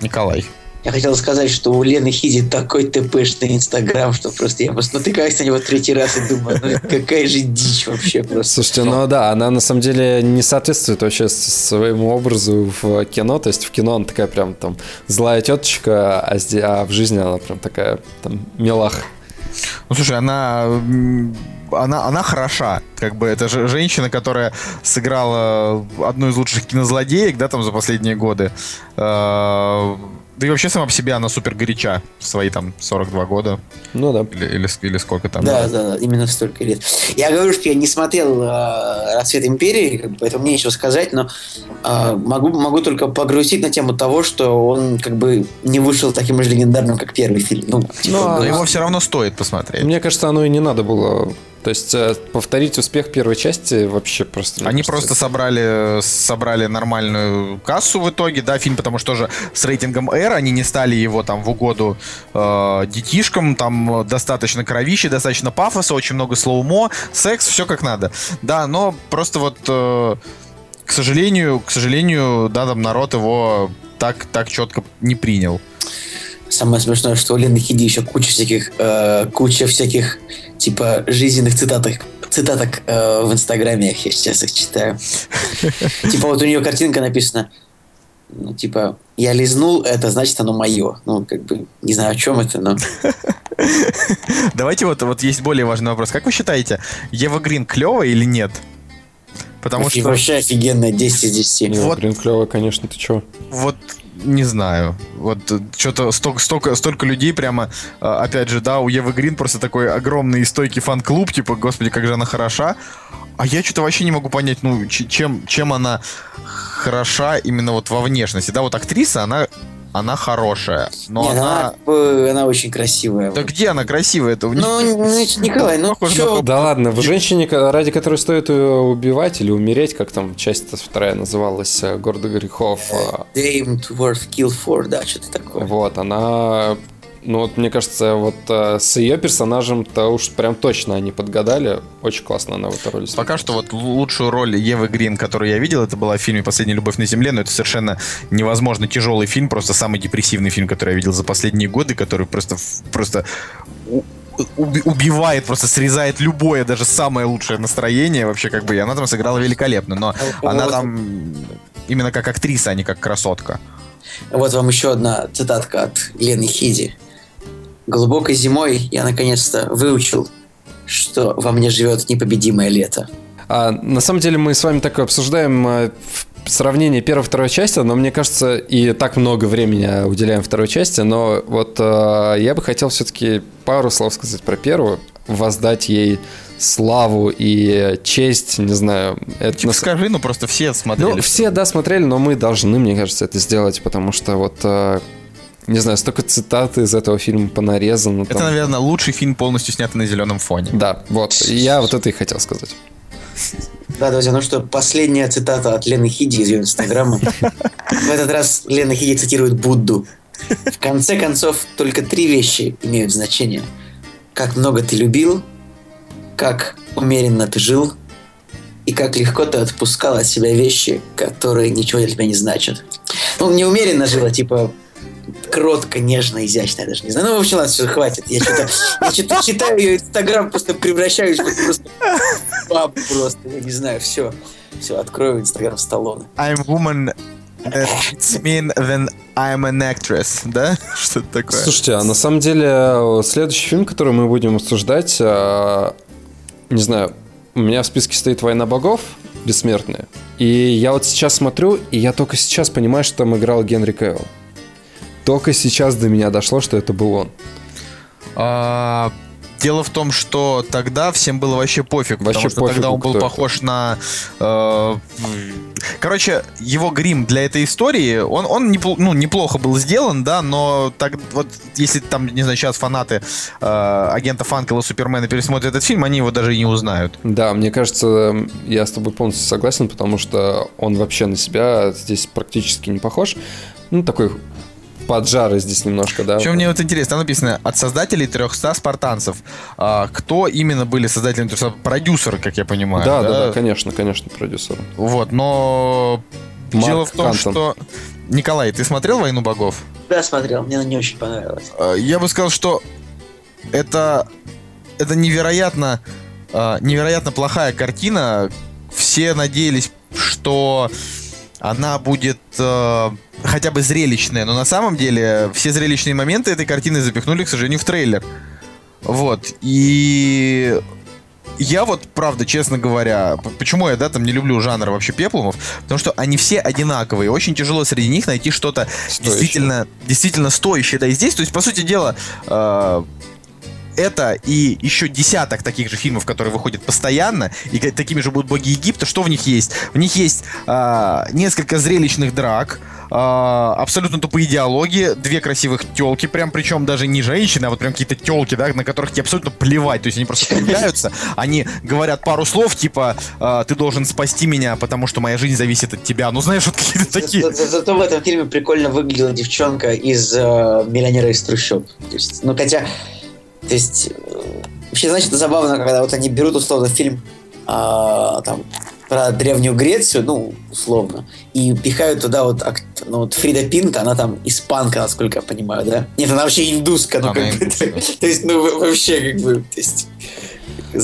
Николай. Я хотел сказать, что у Лены Хиди такой ТПшный Инстаграм, что просто я просто натыкаюсь на него третий раз и думаю, ну это какая же дичь вообще просто. Слушайте, ну да, она на самом деле не соответствует вообще своему образу в кино. То есть в кино она такая прям там злая теточка, а, зде- а в жизни она прям такая там милах. Ну слушай, она она, она хороша. Как бы это же женщина, которая сыграла одну из лучших кинозлодеек, да, там за последние годы. Да и вообще сама по себе она супер горяча в свои там 42 года. Ну да. Или, или, или сколько там. Да, да, да, именно столько лет. Я говорю, что я не смотрел э, «Расцвет империи», поэтому мне нечего сказать, но э, могу, могу только погрузить на тему того, что он как бы не вышел таким же легендарным, как первый фильм. Ну, типа, Ну, Но ну, его все равно стоит посмотреть. Мне кажется, оно и не надо было. То есть э, повторить успех первой части вообще просто... Они кажется, просто собрали, собрали нормальную кассу в итоге, да, фильм, потому что же с рейтингом R они не стали его там в угоду э, детишкам, там достаточно кровищи, достаточно пафоса, очень много слоумо, секс, все как надо. Да, но просто вот, э, к сожалению, к сожалению, да, там народ его так, так четко не принял. Самое смешное, что у Лены Хиди еще куча всяких, э, куча всяких, типа, жизненных цитаток, цитаток э, в Инстаграме, я сейчас их читаю. <laughs> Типа, вот у нее картинка написана, ну, типа, я лизнул, это значит оно мое. Ну, как бы, не знаю, о чем это, но... <laughs> Давайте вот, вот есть более важный вопрос. Как вы считаете, Ева Грин клевая или нет? Потому И что... вообще офигенная 10 из 10. Не, Вот. блин, клево, конечно, ты чё? Вот не знаю. Вот что-то столько, столько, столько людей прямо, э, опять же, да, у Евы Грин просто такой огромный и стойкий фан-клуб, типа, господи, как же она хороша. А я что-то вообще не могу понять, ну, чем, чем она хороша именно вот во внешности. Да, вот актриса, она, она хорошая, но Нет, она... она, как бы, она очень красивая. Да вот. где она красивая? Это у них- Ну, <laughs> ну, Николай, ну чё, на Да ладно, в женщине, ради которой стоит убивать или умереть, как там часть вторая называлась, «Гордо грехов», э, Damned worth kill for, да, что-то такое. вот, она... Ну вот, мне кажется, вот э, с ее персонажем-то уж прям точно они подгадали. Очень классно она в эту роль Пока что вот лучшую роль Евы Грин, которую я видел, это была в фильме «Последняя любовь на земле», но это совершенно невозможно тяжелый фильм, просто самый депрессивный фильм, который я видел за последние годы, который просто, просто убивает, просто срезает любое, даже самое лучшее настроение вообще как бы, и она там сыграла великолепно, но она там именно как актриса, а не как красотка. Вот вам еще одна цитатка от Лены Хиди. Глубокой зимой я наконец-то выучил, что во мне живет непобедимое лето. А, на самом деле мы с вами так обсуждаем э, в- сравнение первой и второй части, но мне кажется, и так много времени уделяем второй части, но вот э, я бы хотел все-таки пару слов сказать про первую, воздать ей славу и честь, не знаю. Это Типа на с- скажи, ну просто все смотрели. Ну, все, да, смотрели, но мы должны, мне кажется, это сделать, потому что вот, э, не знаю, столько цитат из этого фильма понарезано. Это, там. наверное, лучший фильм, полностью снятый на зеленом фоне. Да, вот, я вот это и хотел сказать. Да, друзья, ну что, последняя цитата от Лены Хиди из ее инстаграма. В этот раз Лена Хиди цитирует Будду. В конце концов, только три вещи имеют значение. Как много ты любил, как умеренно ты жил, и как легко ты отпускал от себя вещи, которые ничего для тебя не значат. Ну, не умеренно жил, а типа кротко, нежно, изящно, я даже не знаю. Ну, в общем, ладно, все, хватит. Я что-то я что-то читаю ее инстаграм, просто превращаюсь в просто бабу просто, я не знаю, все. Все, открою инстаграм Сталлоне. I'm woman that it's mean then I'm an actress, да? <laughs> Что-то такое. Слушайте, а на самом деле э, следующий фильм, который мы будем обсуждать, э, не знаю, у меня в списке стоит «Война богов», «Бессмертные». И я вот сейчас смотрю, и я только сейчас понимаю, что там играл Генри Кевилл. Только сейчас до меня дошло, что это был он. А, Дело в том, что тогда всем было вообще пофиг, Вообще потому что тогда пофигу, он был кто это. похож на... э, короче, его грим для этой истории, он, он непло, ну, неплохо был сделан, да, но так вот, если там, не знаю, сейчас фанаты э, агента Фанкела Супермена пересмотрят этот фильм, они его даже и не узнают. Да, мне кажется, я с тобой полностью согласен, потому что он вообще на себя здесь практически не похож. Ну, такой поджары здесь немножко, да. Что мне вот интересно, там написано от создателей 300 спартанцев. А, кто именно были создателями 300? Продюсеры, как я понимаю. Да, да, да, да конечно, конечно, продюсеры. Вот, но Марк дело в том, Кантон. что... Николай, ты смотрел «Войну богов»? Да, смотрел, мне она не очень понравилась. А, я бы сказал, что это, это невероятно, а, невероятно плохая картина. Все надеялись, что она будет э, хотя бы зрелищная, но на самом деле все зрелищные моменты этой картины запихнули, к сожалению, в трейлер. Вот. И я вот, правда, честно говоря, почему я, да, там не люблю жанр вообще пеплумов, потому что они все одинаковые, очень тяжело среди них найти что-то действительно, действительно стоящее, да, и здесь, то есть, по сути дела, э, это и еще десяток таких же фильмов, которые выходят постоянно, и такими же будут боги Египта. Что в них есть? В них есть а, несколько зрелищных драк, а, абсолютно тупые диалоги, две красивых телки, прям причем даже не женщины, а вот прям какие-то телки, да, на которых тебе абсолютно плевать. То есть они просто появляются, они говорят пару слов, типа а, ты должен спасти меня, потому что моя жизнь зависит от тебя. Ну знаешь, вот какие-то такие. За, за, зато в этом фильме прикольно выглядела девчонка из э, миллионера из трущоб. То есть, ну хотя то есть, вообще, значит, забавно, когда вот они берут, условно, фильм а, там, про Древнюю Грецию, ну, условно, и пихают туда вот, ну, вот Фрида Пинк, она там испанка, насколько я понимаю, да? Нет, она вообще индуска, ну, как бы, то есть, ну, вообще, как бы, то есть...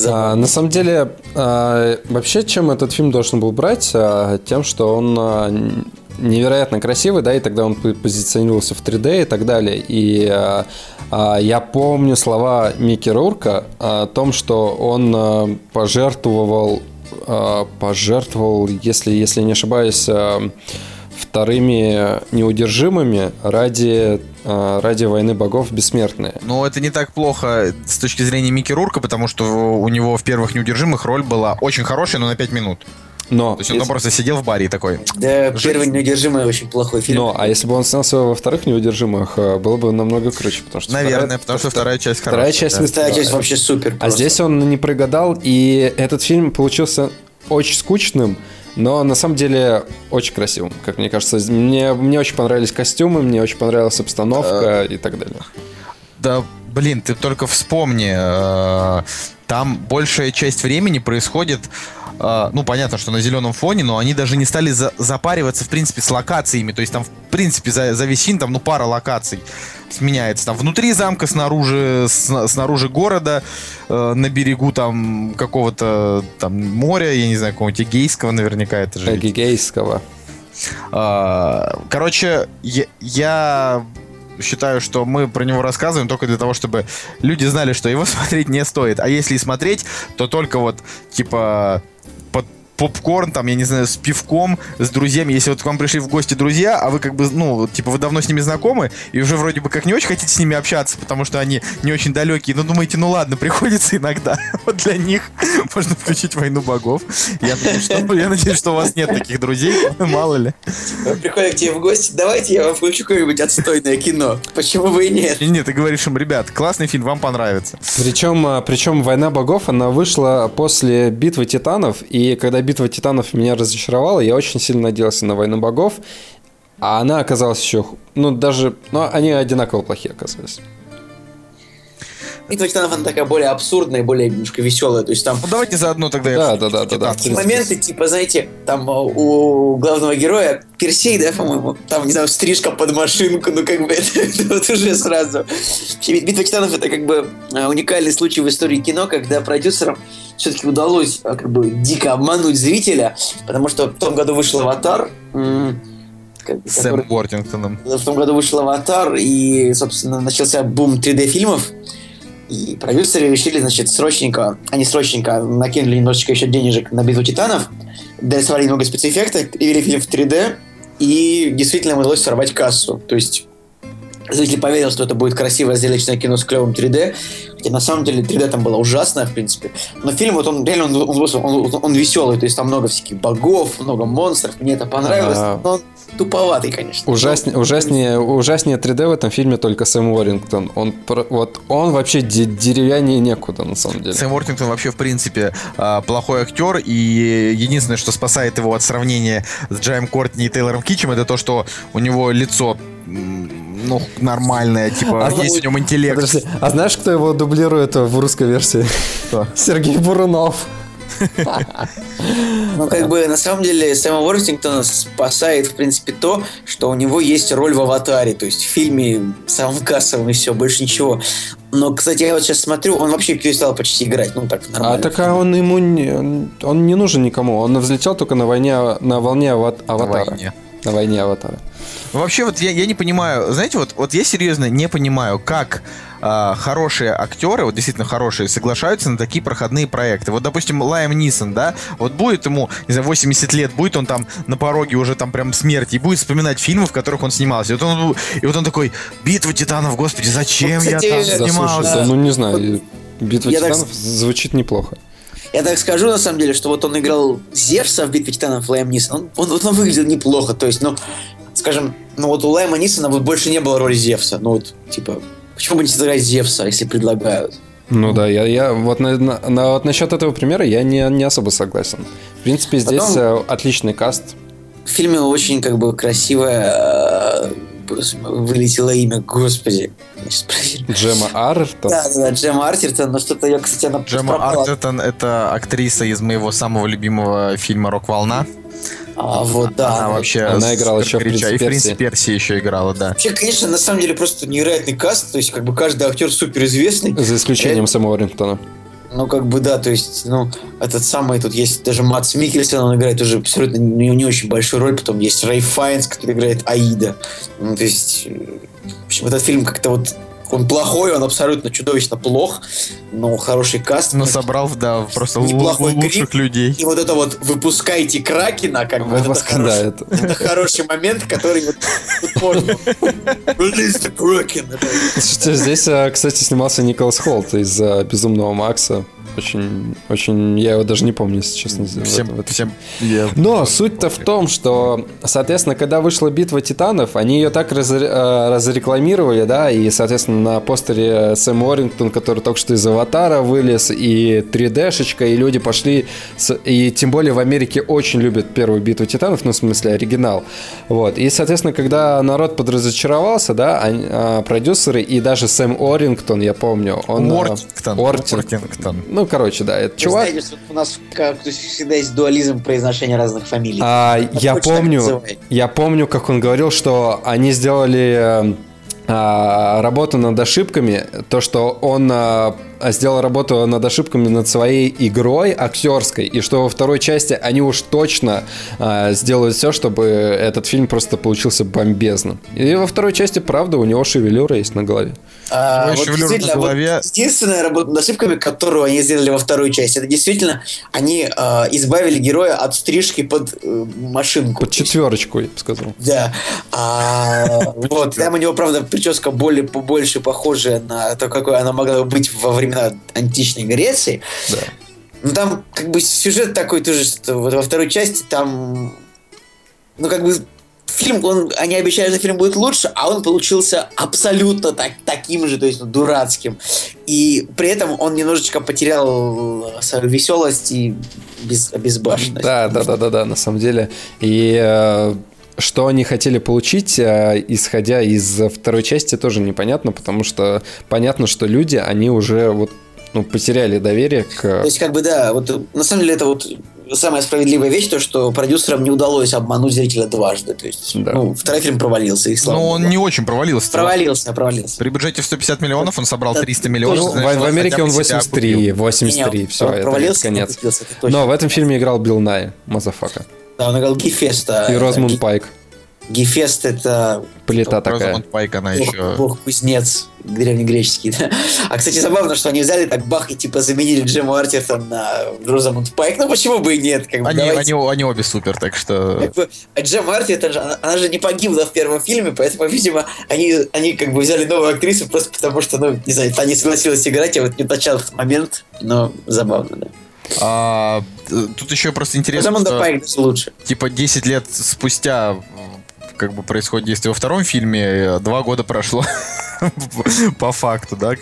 А, на самом деле, а, вообще, чем этот фильм должен был брать? А, тем, что он а, невероятно красивый, да, и тогда он позиционировался в 3D и так далее. И а, а, я помню слова Микки Рурка о том, что он а, пожертвовал, а, пожертвовал, если, если не ошибаюсь, а, вторыми неудержимыми ради, а, ради войны богов бессмертные. Но это не так плохо с точки зрения Микки Рурка, потому что у него в первых неудержимых роль была очень хорошая, но на 5 минут. Но То есть он просто сидел в баре и такой... Да, первый неудержимый очень плохой фильм. Но, а если бы он снялся во вторых неудержимых, э, было бы намного круче, потому что... Наверное, вторая, потому что вторая часть хорошая. Вторая часть, да. вторая часть вообще супер. А просто. А здесь он не прогадал, и этот фильм получился очень скучным, но на самом деле очень красивым, как мне кажется. Мне, мне очень понравились костюмы, мне очень понравилась обстановка и так далее. Да, блин, ты только вспомни, э, там большая часть времени происходит Uh, ну, понятно, что на зеленом фоне, но они даже не стали за запариваться, в принципе, с локациями. То есть там, в принципе, за, за весь фильм там, ну, пара локаций сменяется. Там внутри замка, снаружи, с, снаружи города, э, на берегу там какого-то там моря, я не знаю, какого-нибудь Эгейского наверняка это же. Эгейского. Uh, короче, я, я считаю, что мы про него рассказываем только для того, чтобы люди знали, что его <laughs> смотреть не стоит. А если и смотреть, то только вот, типа, попкорн, там, я не знаю, с пивком, с друзьями. Если вот к вам пришли в гости друзья, а вы как бы, ну, типа, вы давно с ними знакомы, и уже вроде бы как не очень хотите с ними общаться, потому что они не очень далекие, но думаете, ну ладно, <laughs> приходится иногда. <laughs> Вот для них можно включить «Войну богов». Я надеюсь, что, я надеюсь, что у вас нет таких друзей, <laughs> мало ли. Приходят к тебе в гости, давайте я вам включу какое-нибудь отстойное кино. Почему бы и нет? Нет, ты говоришь им, ребят, классный фильм, вам понравится. Причем, а, причем «Война богов», она вышла после «Битвы титанов», и когда битва титанов меня разочаровала. Я очень сильно надеялся на войну богов. А она оказалась еще... Ну, даже... Ну, они одинаково плохие оказались. Битва титанов, она такая более абсурдная, более немножко веселая. То есть там... Ну, давайте заодно тогда... Да, да, да, да, да. Такие моменты, типа, знаете, там а, у главного героя Персей, да, по-моему, там, не знаю, стрижка под машинку, ну, как бы, <laughs> это, это вот уже сразу. Битва титанов — это, как бы, а, уникальный случай в истории кино, когда продюсерам все-таки удалось, а, как бы, дико обмануть зрителя, потому что в том году вышел «Аватар», как, Сэм Уортингтоном. В том году вышел «Аватар», и, собственно, начался бум 3D-фильмов, и продюсеры решили, значит, срочненько, они срочненько накинули немножечко еще денежек на битву титанов, дорисовали немного спецэффектов, перевели фильм в 3D, и действительно удалось сорвать кассу. То есть зритель поверил, что это будет красивое зрелищное кино с клевым 3D, хотя на самом деле 3D там было ужасное, в принципе. Но фильм, вот он реально, он, он, он, он веселый, то есть там много всяких богов, много монстров, мне это понравилось, А. но он туповатый, конечно. Ужаснее, ужаснее, ужаснее 3D в этом фильме только Сэм Уоррингтон. Он, вот, он вообще де- деревяннее некуда, на самом деле. Сэм Уортингтон вообще, в принципе, а, плохой актер, и единственное, что спасает его от сравнения с Джаем Кортни и Тейлором Китчем, это то, что у него лицо ну, нормальное, типа, А есть у него интеллект. Подожди, а знаешь, кто его дублирует в русской версии? Кто? <laughs> Сергей Бурунов. Ну, как бы, на самом деле, Сэма Уортингтона спасает, в принципе, то, что у него есть роль в «Аватаре», то есть в фильме самым кассовым и все, больше ничего. Но, кстати, я вот сейчас смотрю, он вообще перестал почти играть, ну, так, нормально. А так а он ему не, он не нужен никому. Он взлетел только на войне, на волне ава- На аватара. войне. На войне аватара. Ну, Вообще, вот я, я не понимаю, знаете, вот, вот я серьезно не понимаю, как а, хорошие актеры, вот действительно хорошие, соглашаются на такие проходные проекты. Вот, допустим, Лайм Нисон, да, вот будет ему, не знаю, 80 лет, будет он там на пороге уже там прям смерти, и будет вспоминать фильмы, в которых он снимался. И вот он, и вот он такой, битва титанов, господи, зачем Вот, кстати, я там снимался? слушай, да, ну не знаю, битва Я так титанов звучит неплохо. Я так скажу, на самом деле, что вот он играл Зевса в «Битве титанов» Лайм Нисон. Он, он, вот он выглядел неплохо. То есть, ну, скажем, ну вот у Лайма Нисона вот больше не было роли Зевса. Ну вот, типа, почему бы не сыграть Зевса, если предлагают? Ну да, я, я вот, на, на- на- вот насчет этого примера я не, не особо согласен. В принципе, здесь Потом- э, отличный каст. В фильме очень, как бы, красивое э, вылетело имя, господи. Джема Артон. Да, да, да, Джема Артертон, но что-то я, кстати, она Джема. Артертон — это актриса из моего самого любимого фильма «Рок-волна». А, вот, да. она вообще Она играла еще в горяча. И в «Принце «Принце Персии» еще играла, да. Вообще, конечно, на самом деле просто невероятный каст, то есть как бы каждый актер суперизвестный. За исключением Сэма Уоррингтона. Ну, как бы, да, то есть, ну, этот самый, тут есть даже Матс Микельсон, он играет уже абсолютно не, не очень большую роль, потом есть Рэй Файнс, который играет Аида. Ну, то есть, в общем, этот фильм как-то вот, он плохой, он абсолютно чудовищно плох, но хороший каст. Но собрал, да, просто Неплохой лучших гриб. людей. И вот это вот «выпускайте Кракена», как бы, это, хороший, это- это хороший момент, который вот, тут можно. Release the Kraken. Слушайте, здесь, э, кстати, снимался Николас Холт из э, «Безумного Макса». Очень, очень, я его даже не помню, если честно. Всем, в этом всем я- Но суть-то в том, что, соответственно, когда вышла битва титанов, они ее так разре- э, разрекламировали, да, и, соответственно, на постере Сэм Уоррингтон, который только что из Аватара вылез, и 3D-шечка, и люди пошли, с- и тем более в Америке очень любят первую битву титанов, ну, в смысле, оригинал. Вот, и, соответственно, когда народ подразочаровался, да, они- а, продюсеры и даже Сэм Уоррингтон, я помню, он... э, Уортингтон. Уортинг- Уортингтон. Ну, короче, да, это чувак... знаете, у нас как, всегда есть дуализм произношения разных фамилий. А, я помню, я помню, как он говорил, что они сделали э, а, работу над ошибками, то, что он а, сделал работу над ошибками над своей игрой актерской, и что во второй части они уж точно а, сделают все, чтобы этот фильм просто получился бомбезным. И во второй части, правда, у него шевелюра есть на голове. А, вот действительно, вот единственная работа над ошибками, которую они сделали во второй части, это действительно они а, избавили героя от стрижки под э, машинку. Под четверочку, я бы сказал. Да. А, <laughs> вот. Там у него, правда, прическа более побольше похожая на то, какой она могла быть во времена античной Греции. Да. Ну, там, как бы, сюжет такой тоже, что вот во второй части там, ну, как бы, фильм, он, они обещали, что фильм будет лучше, а он получился абсолютно так, таким же, то есть, ну, дурацким. И при этом он немножечко потерял свою веселость и без, безбашенность. Да, да, да, да, да, на самом деле. И э, что они хотели получить, э, исходя из второй части, тоже непонятно, потому что понятно, что люди, они уже вот ну, потеряли доверие к... То есть, как бы, да, вот э, на самом деле это вот самая справедливая вещь, то, что продюсерам не удалось обмануть зрителя дважды. То есть, Да. ну, второй фильм провалился, и слава Но он богу. не очень провалился. Провалился, провалился. При бюджете в 150 миллионов он собрал Да, 300 тоже миллионов. Ну, в, значит, в Америке хотя он бы себя 83, окупил. 83, Не, все, он это провалился, конец. окупился, это точно. Но в этом фильме играл Билл Най, motherfucker. Да, он играл Гефеста. И э, Розмунд Ги- Пайк. Гефест это Плита такая. Розамунд Пайк, она бог, еще... бог кузнец древнегреческий. Да? А, кстати, забавно, что они взяли так бах и типа заменили Джему Артертон на Розамунд Пайк. Ну почему бы и нет? Как бы, Они, давайте. они, они обе супер, так что... Как бы, а Джем же, она, она же не погибла в первом фильме, поэтому, видимо, они, они как бы взяли новую актрису просто потому, что, ну, не знаю, та не согласилась играть, я вот не уточнял этот момент, но забавно, да. А, тут еще просто интересно, Розамунда что, Пайк лучше. типа 10 лет спустя как бы происходит действие во втором фильме, э, два года прошло <laughs> <laughs> по факту, да.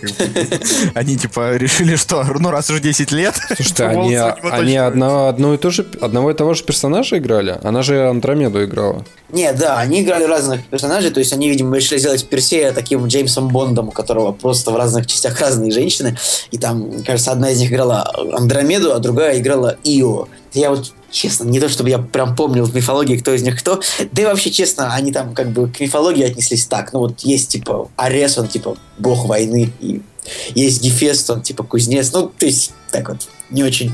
Они типа решили, что ну раз уже 10 лет, Слушайте, <laughs> то они, они одно, одно и то же, одного и того же персонажа играли? Она же Андромеду играла. Не, да, они играли разных персонажей, то есть они, видимо, решили сделать Персея таким Джеймсом Бондом, у которого просто в разных частях разные женщины. И там, кажется, одна из них играла Андромеду, а другая играла Ио. Я вот, честно, не то чтобы я прям помнил в мифологии, кто из них кто. Да и вообще, честно, они там как бы к мифологии отнеслись так. Ну вот есть, типа, Арес, он, типа, бог войны, и есть Гефест, он, типа, кузнец. Ну, то есть, так вот, не очень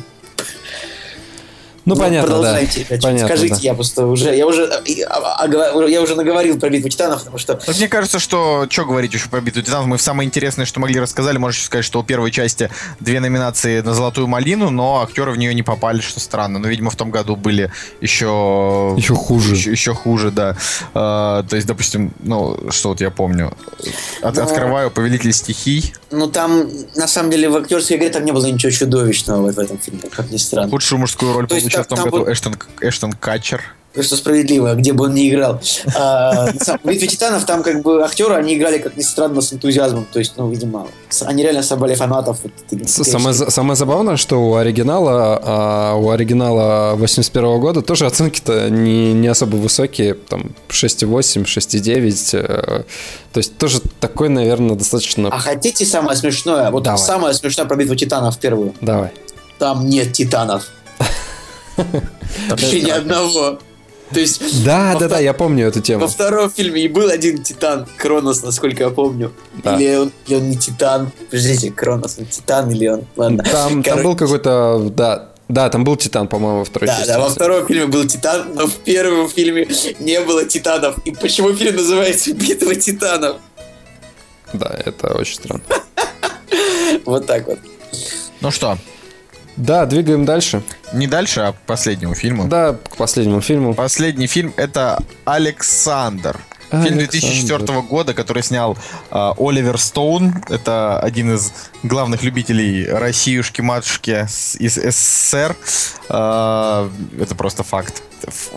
Ну, понятно, да. продолжайте, ребят, Понятно, Скажите, да. я просто уже, я уже, а, а, говор- я уже наговорил про битву титанов, потому что Вот мне кажется, что что говорить еще про битву титанов, мы в самое интересное, что могли рассказали, можешь сказать, что у первой части две номинации на золотую малину, но актеры в нее не попали, что странно. Но, видимо, в том году были еще Еще хуже. еще, еще хуже, да. А, то есть, допустим, ну что вот я помню, От- Да. открываю Повелитель стихий, Ну, там, на самом деле, в актерской игре там не было ничего чудовищного вот в этом фильме, как ни странно. худшую мужскую роль То есть получил в там- том там году вот- Эштон, Эштон Катчер. Что справедливо, где бы он ни играл. А, в «Битве титанов» там как бы актеры, они играли, как ни странно, с энтузиазмом. То есть, ну, видимо, они реально собрали фанатов. Вот Самое, самое забавное, что у оригинала, а, у оригинала 81 года тоже оценки-то не, не особо высокие, там 6,8, 6,9. э, То есть тоже такой, наверное, достаточно... А хотите самое смешное? Вот Давай. самое смешное про «Битву титанов» первую. Давай. Там нет титанов. <laughs> Вообще ни одного. То есть Да, да, да, я помню эту тему. Во втором фильме и был один титан, Кронос, насколько я помню. Да. Или, он, или он не титан. Подождите, Кронос, он титан или он... Ладно. Там, там был какой-то... Да, да, там был Титан, по-моему, во второй Да, части. да, во втором фильме был Титан, но в первом фильме не было Титанов. И почему фильм называется «Битва Титанов»? Да, это очень странно. <laughs> Вот так вот. Ну что, Да, двигаем дальше. не дальше, а к последнему фильму. Да, к последнему фильму. Последний фильм это Александр. Фильм Александр. 2004 года, который снял а, Оливер Стоун. Это один из главных любителей Россиюшки-матушки из СССР. А, это просто факт. Ф-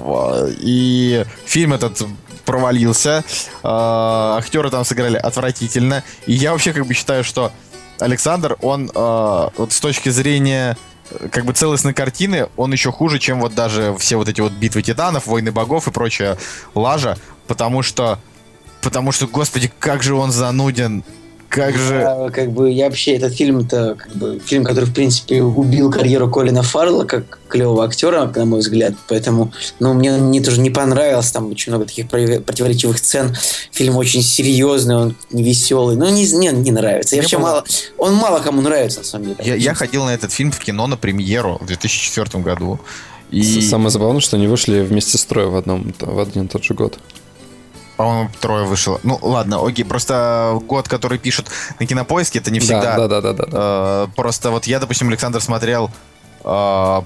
И фильм этот провалился. А, актеры там сыграли отвратительно. И я вообще как бы считаю, что Александр, он а, вот с точки зрения э, как бы целостной картины, он еще хуже, чем вот даже все вот эти вот битвы титанов, войны богов и прочая лажа, потому что, потому что, господи, как же он зануден, как же... Я, как бы, я вообще, этот фильм, это как бы фильм, который, в принципе, убил карьеру Колина Фаррелла как клевого актера, на мой взгляд. Поэтому, ну, мне он не, тоже не понравился. Там очень много таких против- противоречивых сцен. Фильм очень серьезный, он не веселый. Ну, не, не, не нравится. Я Мне вообще мало... Он мало кому нравится, на самом деле. Я, я ходил на этот фильм в кино на премьеру в 2004 году. И, Самое забавное, что они вышли вместе с Трой в, одном, в один и тот же год. По-моему, трое вышло. Ну, ладно, окей, просто год, который пишут на кинопоиске, это не всегда. Да, да, да, да, да. Э, просто вот я, допустим, Александр смотрел э, А,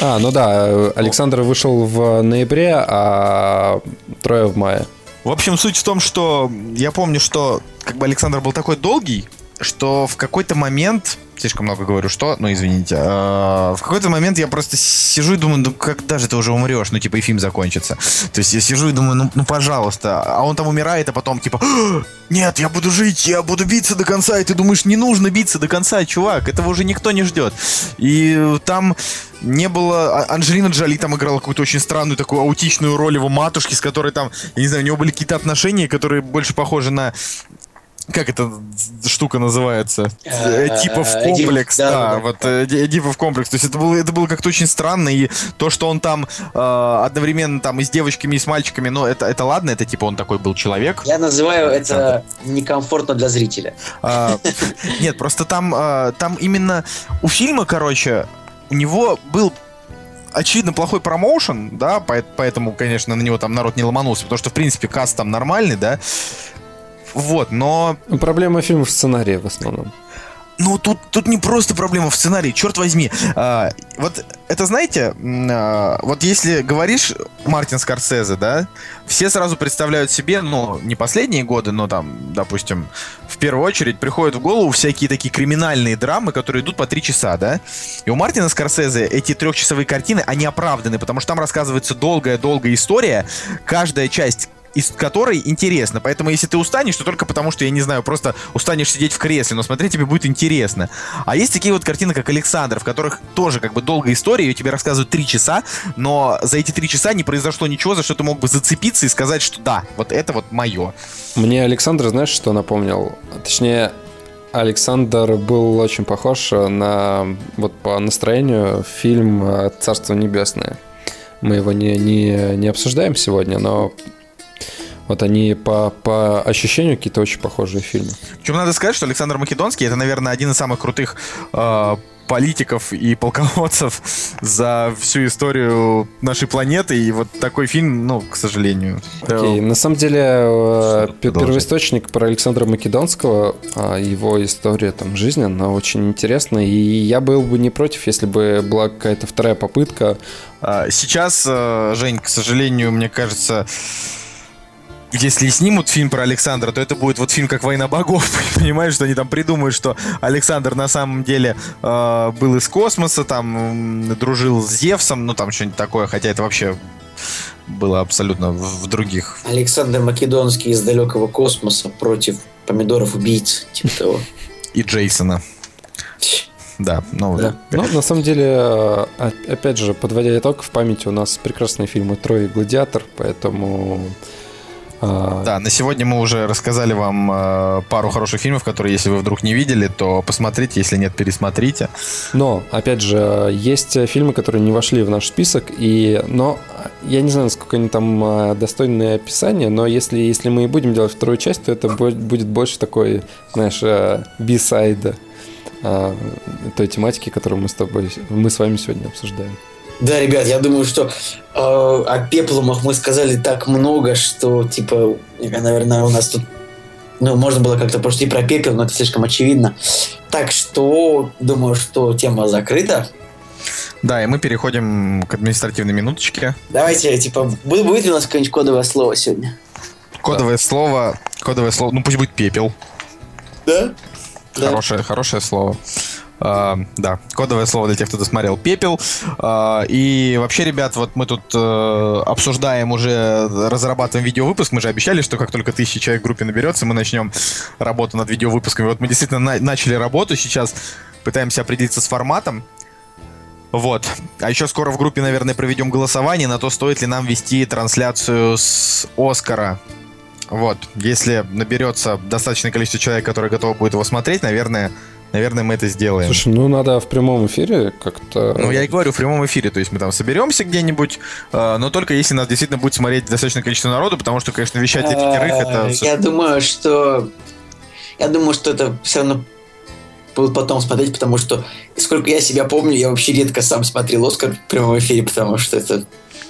ну да, э, Александр вышел в ноябре, а Трое в мае. В общем, суть в том, что я помню, что как бы Александр был такой долгий, что в какой-то момент, слишком много говорю, что, ну извините, а, в какой-то момент я просто сижу и думаю, ну когда же ты уже умрешь, ну типа и фильм закончится. То есть я сижу и думаю, ну, ну пожалуйста, а он там умирает, а потом типа, «А, нет, я буду жить, я буду биться до конца, и ты думаешь, не нужно биться до конца, чувак, этого уже никто не ждет. И там не было... а- Анджелина Джоли там играла какую-то очень странную такую аутичную роль его матушки, с которой там, я не знаю, у него были какие-то отношения, которые больше похожи на... Как эта штука называется? Э, Типов Эдипов, комплекс, да, вот э, Эди- Эдипов комплекс. То есть это было, это было как-то очень странно, и то, что он там э, одновременно там и с девочками, и с мальчиками, ну, это, это ладно, это типа он такой был человек. Я называю это некомфортно для зрителя. А, Нет, просто там, там именно у фильма, короче, у него был очевидно, плохой промоушен, да, поэтому, конечно, на него там народ не ломанулся, потому что, в принципе, каст там нормальный, да. Вот, но... Проблема фильма в сценарии в основном. Ну, тут, тут не просто проблема в сценарии, черт возьми. А, вот это, знаете, а, вот если говоришь Мартин Скорсезе, да, все сразу представляют себе, ну, не последние годы, но там, допустим, в первую очередь приходят в голову всякие такие криминальные драмы, которые идут по три часа, да. И у Мартина Скорсезе эти трехчасовые картины, они оправданы, потому что там рассказывается долгая-долгая история, каждая часть из которой интересно. Поэтому если ты устанешь, то только потому, что, я не знаю, просто устанешь сидеть в кресле, но смотреть тебе будет интересно. А есть такие вот картины, как Александр, в которых тоже как бы долгая история, ее тебе рассказывают три часа, но за эти три часа не произошло ничего, за что ты мог бы зацепиться и сказать, что да, вот это вот мое. Мне Александр, знаешь, что напомнил? Точнее, Александр был очень похож на, вот по настроению, фильм «Царство небесное». Мы его не, не, не обсуждаем сегодня, но вот они по, по ощущению какие-то очень похожие фильмы. Причем надо сказать, что Александр Македонский это, наверное, один из самых крутых э, политиков и полководцев за всю историю нашей планеты. И вот такой фильм, ну, к сожалению. Окей, okay. на самом деле э, первоисточник про Александра Македонского, а, его история там жизни, она очень интересна. И я был бы не против, если бы была какая-то вторая попытка. А, сейчас, э, Жень, к сожалению, мне кажется, если снимут фильм про Александра, то это будет вот фильм как «Война богов». <laughs> Понимаешь, что они там придумают, что Александр на самом деле э, был из космоса, там дружил с Зевсом, ну там что-нибудь такое, хотя это вообще было абсолютно в, в других. Александр Македонский из далекого космоса против помидоров-убийц, типа того. <laughs> И Джейсона. Да, ну да. Ну, на самом деле, а, опять же, подводя итог, в памяти у нас прекрасные фильмы «Трое» и «Гладиатор», поэтому да, на сегодня мы уже рассказали вам э, пару хороших фильмов, которые, если вы вдруг не видели, то посмотрите, если нет, пересмотрите. Но, опять же, есть фильмы, которые не вошли в наш список, и, но я не знаю, насколько они там э, достойные описания, но если, если мы и будем делать вторую часть, то это будет больше такой, знаешь, э, бисайда той тематики, которую мы с тобой, мы с вами сегодня обсуждаем. Да, ребят, я думаю, что э, о пеплумах мы сказали так много, что, типа, наверное, у нас тут ну, можно было как-то просто и про пепел, но это слишком очевидно. Так что, думаю, что тема закрыта. Да, и мы переходим к административной минуточке. Давайте, типа, будет, будет ли у нас какое-нибудь кодовое слово сегодня? Кодовое да. слово, кодовое слово, ну пусть будет пепел. Да? Хорошее, да. хорошее слово. Uh, да, кодовое слово для тех, кто досмотрел «Пепел». Uh, и вообще, ребят, вот мы тут uh, обсуждаем уже, разрабатываем видеовыпуск. Мы же обещали, что как только тысяча человек в группе наберется, мы начнем работу над видеовыпусками. Вот мы действительно на- начали работу, сейчас пытаемся определиться с форматом. Вот. А еще скоро в группе, наверное, проведем голосование на то, стоит ли нам вести трансляцию с Оскара. Вот. Если наберется достаточное количество человек, которые готовы будут его смотреть, наверное, наверное, мы это сделаем. Слушай, ну надо в прямом эфире как-то... Ну, я и говорю, в прямом эфире, то есть мы там соберемся где-нибудь, э, но только если нас действительно будет смотреть достаточное количество народу, потому что, конечно, вещать для пятерых это... Я думаю, что... Я думаю, что это все равно будут потом смотреть, потому что, сколько я себя помню, я вообще редко сам смотрел «Оскар» в прямом эфире, потому что это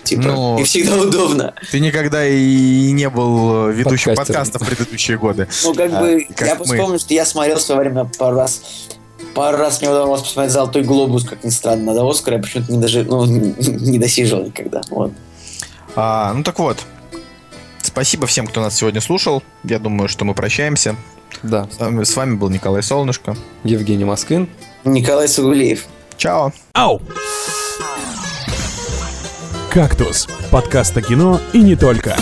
Типа, ну, и всегда удобно. Ты никогда и не был э, ведущим подкаста в предыдущие годы. Ну, как а, бы, как я мы. вспомнил, что я смотрел в свое время пару раз Пару раз мне удалось посмотреть «Золотой глобус», как ни странно, до Оскара я почему-то не, даже, ну, <laughs> не досиживал никогда. Вот. А, ну так вот, спасибо всем, кто нас сегодня слушал. Я думаю, что мы прощаемся. Да. С вами, с вами был Николай Солнышко. Евгений Москвин. Николай Сугулеев. Чао. Ау! «Кактус» – подкаст о кино и не только.